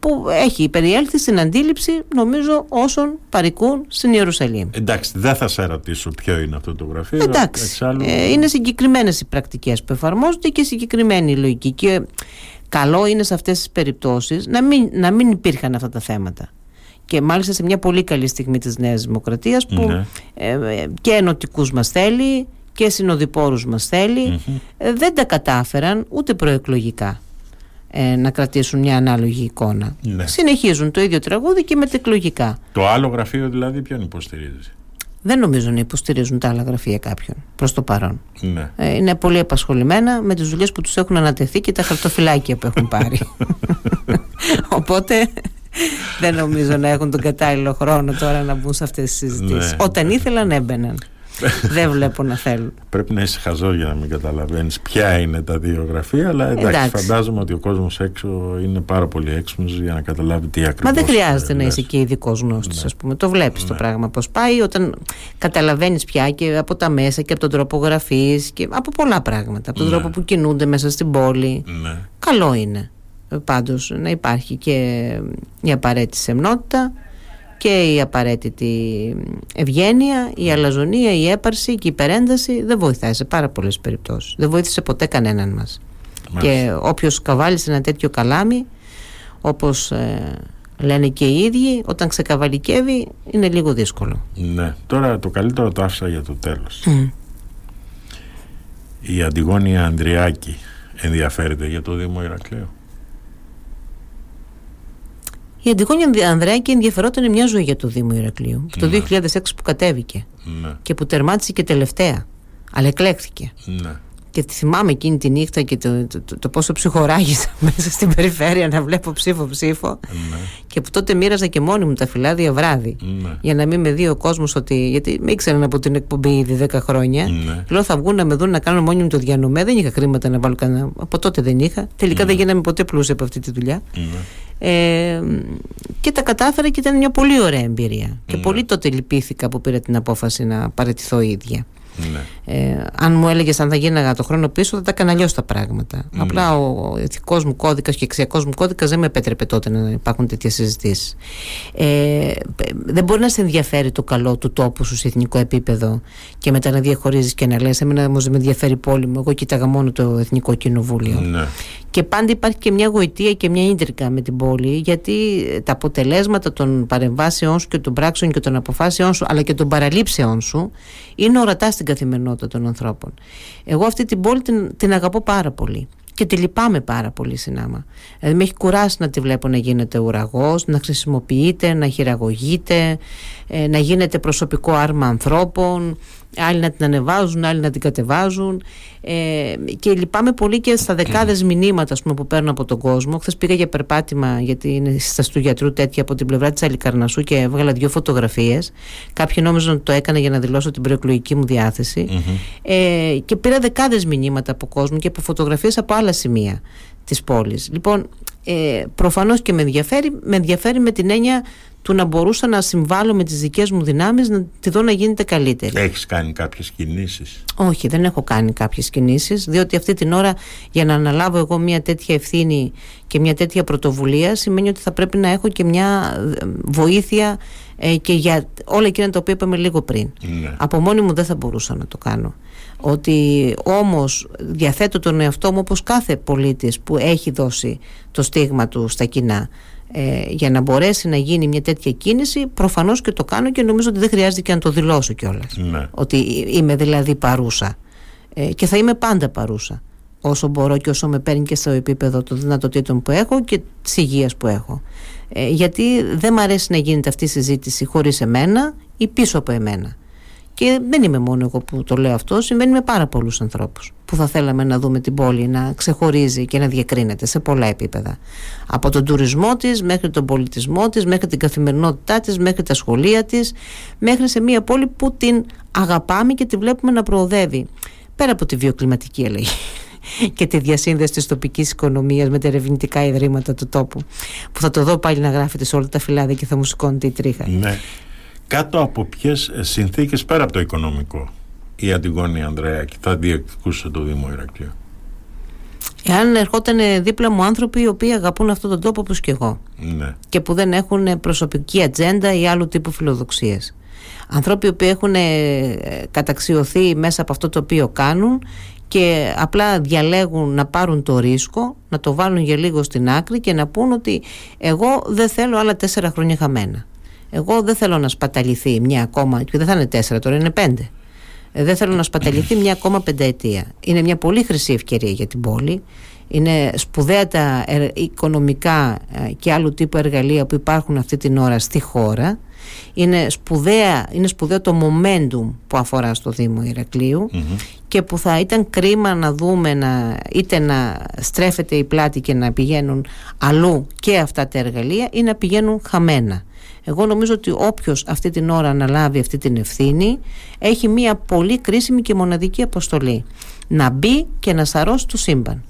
Που έχει περιέλθει στην αντίληψη νομίζω όσων παρικούν στην Ιερουσαλήμ. Εντάξει, δεν θα σε ρωτήσω ποιο είναι αυτό το γραφείο. Εντάξει, Εξάλλου... ε, είναι συγκεκριμένες οι πρακτικές που εφαρμόζονται και συγκεκριμένη η λογική. Και καλό είναι σε αυτές τις περιπτώσεις να μην, να μην υπήρχαν αυτά τα θέματα και μάλιστα σε μια πολύ καλή στιγμή της Νέας Δημοκρατίας που ναι. ε, ε, και ενωτικούς μας θέλει και συνοδοιπόρους μας θελει ε, δεν τα κατάφεραν ούτε προεκλογικά να κρατήσουν μια ανάλογη εικόνα. Ναι. Συνεχίζουν το ίδιο τραγούδι και μετεκλογικά. Το άλλο γραφείο δηλαδή ποιον υποστηρίζεις; Δεν νομίζω να υποστηρίζουν τα άλλα γραφεία κάποιον προς το παρόν. Ναι. είναι πολύ απασχολημένα με τις δουλειές που τους έχουν ανατεθεί και τα χαρτοφυλάκια που έχουν πάρει. Οπότε δεν νομίζω να έχουν τον κατάλληλο χρόνο τώρα να μπουν σε αυτές τις συζητήσεις. Ναι, Όταν ναι. ήθελαν έμπαιναν. δεν βλέπω να θέλουν. Πρέπει να είσαι χαζό για να μην καταλαβαίνεις ποια είναι τα δύο γραφεία, αλλά εντάξει, εντάξει. φαντάζομαι ότι ο κόσμος έξω είναι πάρα πολύ έξυπνος για να καταλάβει τι ακριβώς. Μα δεν χρειάζεται να είσαι και ειδικός γνώστης, ναι. ας πούμε. Το βλέπεις ναι. το πράγμα πώς πάει όταν καταλαβαίνεις πια και από τα μέσα και από τον τρόπο γραφής και από πολλά πράγματα. Από τον ναι. τρόπο που κινούνται μέσα στην πόλη. Ναι. Καλό είναι πάντως να υπάρχει και η απαραίτητη σεμνότητα και η απαραίτητη ευγένεια, η αλαζονία, η έπαρση και η υπερένταση δεν βοηθάει σε πάρα πολλές περιπτώσεις. Δεν βοήθησε ποτέ κανέναν μας. Και όποιος καβάλει σε ένα τέτοιο καλάμι, όπως ε, λένε και οι ίδιοι, όταν ξεκαβαλικεύει είναι λίγο δύσκολο. Ναι. Τώρα το καλύτερο το άφησα για το τέλος. Η Αντιγόνια Ανδριάκη ενδιαφέρεται για το Δήμο Ηρακλείου. Η Αντιγόνια Ανδρέακη ενδιαφερόταν μια ζωή για το Δήμο Ηρακλείου. Το 2006 ναι. που κατέβηκε ναι. και που τερμάτισε και τελευταία. Αλλά εκλέχθηκε. Ναι. Και θυμάμαι εκείνη τη νύχτα και το, το, το, πόσο ψυχοράγησα μέσα στην περιφέρεια να βλέπω ψήφο-ψήφο. Ναι. Και που τότε μοίραζα και μόνη μου τα φυλάδια βράδυ. Ναι. Για να μην με δει ο κόσμος ότι. Γιατί με ήξεραν από την εκπομπή ήδη 10 χρόνια. Ναι. Λέω θα βγουν να με δουν να κάνω μόνη μου το διανομέ. Δεν είχα χρήματα να βάλω κανένα. Από τότε δεν είχα. Τελικά δεν γίναμε ποτέ πλούσια από αυτή τη δουλειά. Ε, και τα κατάφερα και ήταν μια πολύ ωραία εμπειρία. Και πολύ τότε λυπήθηκα που πήρα την απόφαση να παραιτηθώ ίδια. Ναι. Ε, αν μου έλεγες αν θα γίναγα το χρόνο πίσω, θα τα έκανα αλλιώς τα πράγματα. Ναι. Απλά ο ηθικός μου κώδικας και εξιακό μου κώδικας δεν με επέτρεπε τότε να υπάρχουν τέτοιες συζητήσεις. Ε, δεν μπορεί να σε ενδιαφέρει το καλό του τόπου σου σε εθνικό επίπεδο και μετά να διαχωρίζεις και να λες: Εμένα όμως δεν με ενδιαφέρει η πόλη μου. Εγώ κοίταγα μόνο το Εθνικό Κοινοβούλιο. Ναι. Και πάντα υπάρχει και μια γοητεία και μια ίντρικα με την πόλη, γιατί τα αποτελέσματα των παρεμβάσεών σου και των πράξεων και των αποφάσεών σου, αλλά και των παραλήψεών σου, είναι ορατά στην καθημερινότητα των ανθρώπων. Εγώ αυτή την πόλη την, την αγαπώ πάρα πολύ. Και τη λυπάμαι πάρα πολύ συνάμα. Δηλαδή με έχει κουράσει να τη βλέπω να γίνεται ουραγός, να χρησιμοποιείται, να χειραγωγείται, ε, να γίνεται προσωπικό άρμα ανθρώπων, άλλοι να την ανεβάζουν, άλλοι να την κατεβάζουν. Ε, και λυπάμαι πολύ και στα δεκάδες μηνύματα πούμε, που παίρνω από τον κόσμο. Χθες πήγα για περπάτημα, γιατί είναι στα του γιατρού τέτοια από την πλευρά της Αλικαρνασού και έβγαλα δύο φωτογραφίες. Κάποιοι νόμιζαν ότι το έκανα για να δηλώσω την προεκλογική μου διαθεση Ε, και πήρα δεκάδες μηνύματα από κόσμο και από φωτογραφίες από άλλα σημεία της πόλης. Λοιπόν, ε, προφανώς και με ενδιαφέρει, με ενδιαφέρει με την έννοια του να μπορούσα να συμβάλλω με τις δικές μου δυνάμεις να τη δω να γίνεται καλύτερη. Έχεις κάνει κάποιες κινήσεις; Όχι, δεν έχω κάνει κάποιες κινήσεις, διότι αυτή την ώρα για να αναλάβω εγώ μια τέτοια ευθύνη και μια τέτοια πρωτοβουλία σημαίνει ότι θα πρέπει να έχω και μια ε, βοήθεια ε, και για όλα εκείνα τα οποία είπαμε λίγο πριν. Ναι. Από μόνη μου δεν θα μπορούσα να το κάνω. Ότι όμως διαθέτω τον εαυτό μου όπως κάθε πολίτης που έχει δώσει το στίγμα του στα κοινά ε, για να μπορέσει να γίνει μια τέτοια κίνηση προφανώς και το κάνω και νομίζω ότι δεν χρειάζεται και να το δηλώσω κιόλας. Ναι. ότι είμαι δηλαδή παρούσα ε, και θα είμαι πάντα παρούσα όσο μπορώ και όσο με παίρνει και στο επίπεδο των δυνατοτήτων που έχω και της υγείας που έχω ε, γιατί δεν μ' αρέσει να γίνεται αυτή η συζήτηση χωρίς εμένα ή πίσω από εμένα και δεν είμαι μόνο εγώ που το λέω αυτό, συμβαίνει με πάρα πολλούς ανθρώπους που θα θέλαμε να δούμε την πόλη να ξεχωρίζει και να διακρίνεται σε πολλά επίπεδα. Από τον τουρισμό της μέχρι τον πολιτισμό της, μέχρι την καθημερινότητά της, μέχρι τα σχολεία της, μέχρι σε μια πόλη που την αγαπάμε και τη βλέπουμε να προοδεύει. Πέρα από τη βιοκλιματική αλλαγή και τη διασύνδεση της τοπικής οικονομίας με τα ερευνητικά ιδρύματα του τόπου που θα το δω πάλι να γράφεται σε όλα τα φυλάδια και θα μου σηκώνεται η τρίχα. Ναι κάτω από ποιες συνθήκες πέρα από το οικονομικό η Αντιγόνη Ανδρέακη θα διεκδικούσε το Δήμο Ηρακλείου; Εάν ερχόταν δίπλα μου άνθρωποι οι οποίοι αγαπούν αυτόν τον τόπο όπως και εγώ ναι. και που δεν έχουν προσωπική ατζέντα ή άλλου τύπου φιλοδοξίες. Ανθρώποι που έχουν καταξιωθεί μέσα από αυτό το οποίο κάνουν και απλά διαλέγουν να πάρουν το ρίσκο, να το βάλουν για λίγο στην άκρη και να πούν ότι εγώ δεν θέλω άλλα τέσσερα χρόνια χαμένα. Εγώ δεν θέλω να σπαταληθεί μια ακόμα, και δεν θα είναι τέσσερα τώρα, είναι πέντε. Ε, δεν θέλω να σπαταληθεί μια ακόμα πενταετία. Είναι μια πολύ χρυσή ευκαιρία για την πόλη. Είναι σπουδαία τα οικονομικά ε, και άλλου τύπου εργαλεία που υπάρχουν αυτή την ώρα στη χώρα. Είναι, σπουδαία, είναι σπουδαίο το momentum που αφορά στο Δήμο και που θα ήταν κρίμα να δούμε να, είτε να στρέφεται η πλάτη και να πηγαίνουν αλλού και αυτά τα εργαλεία ή να πηγαίνουν χαμένα. Εγώ νομίζω ότι όποιος αυτή την ώρα αναλάβει αυτή την ευθύνη έχει μια πολύ κρίσιμη και μοναδική αποστολή. Να μπει και να σαρώσει το σύμπαν.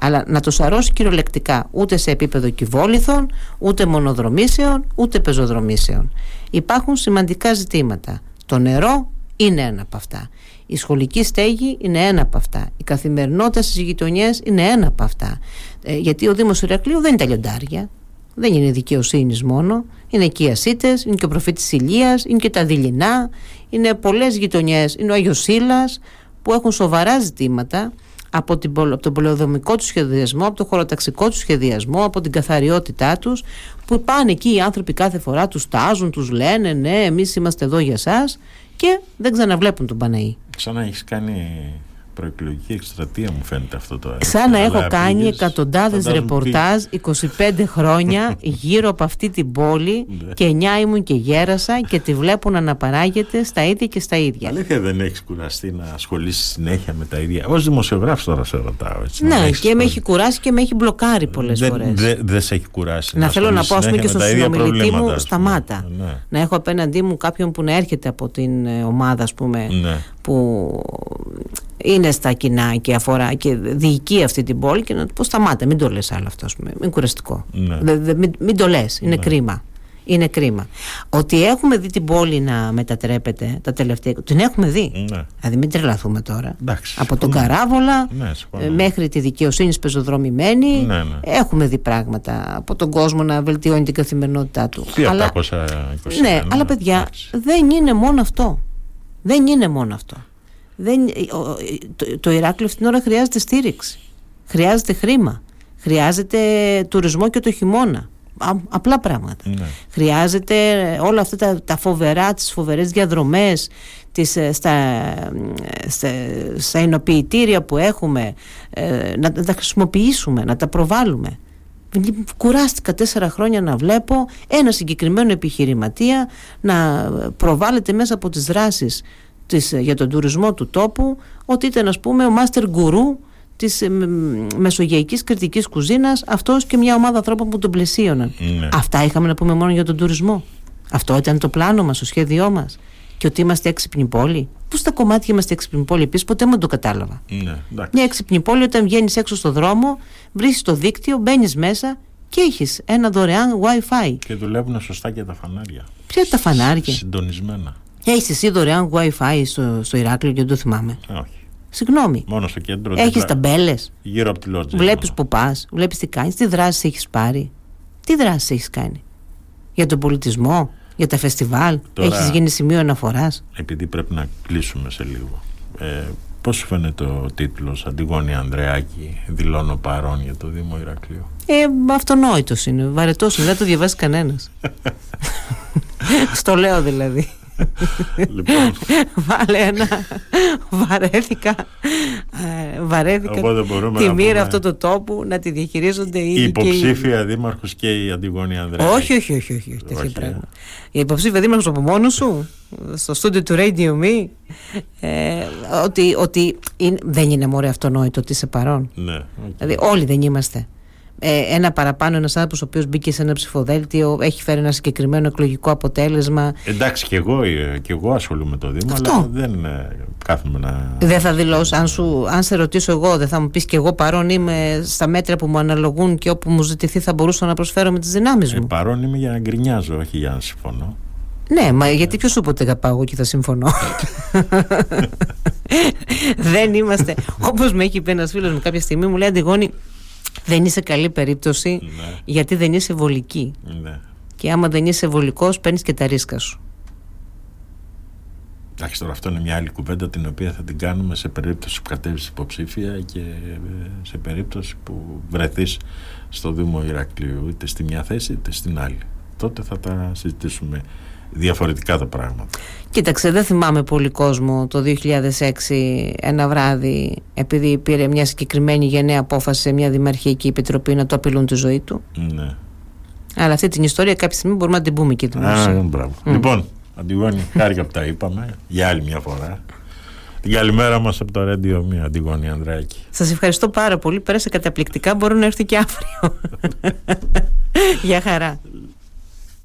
Αλλά να το σαρώσει κυριολεκτικά, ούτε σε επίπεδο κυβόληθων, ούτε μονοδρομήσεων, ούτε πεζοδρομήσεων. Υπάρχουν σημαντικά ζητήματα. Το νερό είναι ένα από αυτά. Η σχολική στέγη είναι ένα από αυτά. Η καθημερινότητα στις γειτονιές είναι ένα από αυτά. Ε, γιατί ο Δήμος Ηρακλείου δεν είναι τα λιοντάρια Δεν είναι δικαιοσύνης μόνο. Είναι και οι Ασίτες, είναι και ο προφήτης Ηλίας, είναι και τα Δειλινά, είναι πολλές γειτονιές. Είναι ο Άγιο που έχουν σοβαρά ζητήματα από, την, από τον πολεοδομικό τους σχεδιασμό, από το χωροταξικό τους σχεδιασμό, από την καθαριότητά τους, που πάνε εκεί οι άνθρωποι κάθε φορά, τους τάζουν, τους λένε ναι, εμείς είμαστε εδώ για εσά και δεν ξαναβλέπουν τον Παναή. Σαν να έχεις κάνει προεκλογική εκστρατεία μου φαίνεται αυτό το Σαν να έχω κάνει εκατοντάδες ρεπορτάζ 25 χρόνια γύρω από αυτή την πόλη ναι. και εννιά ήμουν και γέρασα και τη βλέπω να αναπαράγεται στα ίδια και στα ίδια. Αλήθεια δεν έχεις κουραστεί να ασχολείσαι συνέχεια με τα ίδια. Ω δημοσιογράφος τώρα σε ρωτάω. Έτσι, ναι, και με έχει κουράσει και με έχει μπλοκάρει πολλές φορές. Δεν δε σε έχει κουράσει. Να, να θέλω να πω, ας πούμε, και στο συνομιλητή μου, σταμάτα. Ναι. Να έχω απέναντί μου κάποιον που να έρχεται από την ε, ομάδα, ας πούμε, ναι. Που είναι στα κοινά και αφορά και διοικεί αυτή την πόλη και να του πω σταμάτα, μην το λες άλλο αυτό, μην κουραστικό. Ναι. μην, μην, το λες, είναι ναι. κρίμα. Είναι κρίμα. Ότι έχουμε δει την πόλη να μετατρέπεται τα τελευταία. Την έχουμε δει. Ναι. Δηλαδή, μην τρελαθούμε τώρα. Εντάξει, Από τον Καράβολα ναι, ε, μέχρι τη δικαιοσύνη πεζοδρομημένη. Ναι, ναι. Έχουμε δει πράγματα. Από τον κόσμο να βελτιώνει την καθημερινότητά του. Τι αλλά, ναι, αλλά παιδιά, δεν είναι μόνο αυτό. Δεν είναι μόνο αυτό δεν, το, το Ηράκλειο αυτήν την ώρα χρειάζεται στήριξη. Χρειάζεται χρήμα. Χρειάζεται τουρισμό και το χειμώνα. απλά πράγματα. Ναι. Χρειάζεται όλα αυτά τα, τα φοβερά, τις φοβερές διαδρομές τις, ε, στα, στα, στα εινοποιητήρια που έχουμε ε, να, να τα χρησιμοποιήσουμε, να τα προβάλλουμε. Κουράστηκα τέσσερα χρόνια να βλέπω ένα συγκεκριμένο επιχειρηματία να προβάλλεται μέσα από τις δράσεις της, για τον τουρισμό του τόπου ότι ήταν ας πούμε ο master guru της ε, μεσογειακής κριτικής κουζίνας αυτός και μια ομάδα ανθρώπων που τον πλαισίωναν. Ναι. αυτά είχαμε να πούμε μόνο για τον τουρισμό. Αυτό ήταν το πλάνο μας, το σχέδιό μας και ότι είμαστε έξυπνη πόλη Πού στα κομμάτια είμαστε έξυπνη πόλη επίσης, ποτέ δεν το κατάλαβα. Ναι, μια έξυπνη πόλη, όταν βγαίνεις έξω στο δρόμο, βρίσκεις το δίκτυο, μπαίνεις μέσα και έχεις ένα δωρεάν WiFi. Και δουλεύουν σωστά και τα φανάρια. Ποια τα φανάρια; Συντονισμένα. Έχει εσύ δωρεάν WiFi στο, στο Ηράκλειο και δεν το θυμάμαι. Όχι. Συγγνώμη. Μόνο στο κέντρο. Έχεις ταμπέλες. Γύρω από τη λότζα. Βλέπεις που πας, βλέπεις τι κάνεις, τι δράσεις έχεις πάρει. Τι δράσεις έχεις κάνει; Για τον πολιτισμό, για τα φεστιβάλ. Έχεις γίνει σημείο αναφοράς. Επειδή πρέπει να κλείσουμε σε λίγο. Ε, Πώς σου φαίνεται ο τίτλος Αντιγόνη Ανδρεάκη, δηλώνω παρόν για το Δήμο Ηρακλείου; Ε, αυτονόητος είναι. Βαρετός είναι. Δεν το διαβάσει κανένας. Στο λέω δηλαδή λοιπόν. Βάλε ένα. Βαρέθηκα. Ε, βαρέθηκα τη μοίρα αυτού του τόπου να τη διαχειρίζονται οι. Η υποψήφια δήμαρχος και η Αντιγόνη Ανδρέας. Όχι, όχι, όχι. όχι, όχι πράγμα. Η υποψήφια δήμαρχος από μόνος σου, στο στούντιο του Radio Me, ε, ότι, ότι δεν είναι μωρέ αυτονόητο ότι είσαι παρόν. Ναι, Δηλαδή, όλοι δεν είμαστε ε, ένα παραπάνω ένας άνθρωπος ο οποίος μπήκε σε ένα ψηφοδέλτιο, έχει φέρει ένα συγκεκριμένο εκλογικό αποτέλεσμα. Εντάξει, και εγώ, ε, και εγώ ασχολούμαι με το Δήμο, αλλά δεν ε, κάθομαι να. Δεν θα δηλώσω. Αν, σου, αν σε ρωτήσω εγώ, δεν θα μου πεις και εγώ παρόν είμαι στα μέτρα που μου αναλογούν και όπου μου ζητηθεί θα μπορούσα να προσφέρω με τις δυνάμεις μου. Ε, παρόν είμαι για να γκρινιάζω, όχι για να συμφωνώ. Ναι, μα γιατί ποιος σου είπε ότι εγώ και θα συμφωνώ; δεν είμαστε. Όπως με έχει πει ένας φίλος μου κάποια στιγμή, μου λέει Αντιγόνη, δεν είσαι καλή περίπτωση ναι. γιατί δεν είσαι βολική. Ναι. Και άμα δεν είσαι βολικός παίρνεις και τα ρίσκα σου. Εντάξει, τώρα αυτό είναι μια άλλη κουβέντα την οποία θα την κάνουμε σε περίπτωση που κατέβεις υποψήφια και σε περίπτωση που βρεθείς στο Δήμο Ηρακλείου είτε στη μια θέση είτε στην άλλη. Τότε θα τα συζητήσουμε διαφορετικά τα πράγματα. Κοίταξε, δεν θυμάμαι πολύ κόσμο το 2006 ένα βράδυ επειδή πήρε μια συγκεκριμένη γενναία απόφαση σε μια δημαρχιακή επιτροπή να το απειλούν τη ζωή του. Ναι. Αλλά αυτή την ιστορία κάποια στιγμή μπορούμε να την πούμε και την Α, μπράβο. Mm. Λοιπόν, Αντιγόνη, χάρηκα που τα είπαμε για άλλη μια φορά. Την καλημέρα μας από το Radio Μία, Αντιγόνη Ανδράκη. Σας ευχαριστώ πάρα πολύ. Πέρασε καταπληκτικά. Μπορώ να έρθει και αύριο. Γεια χαρά.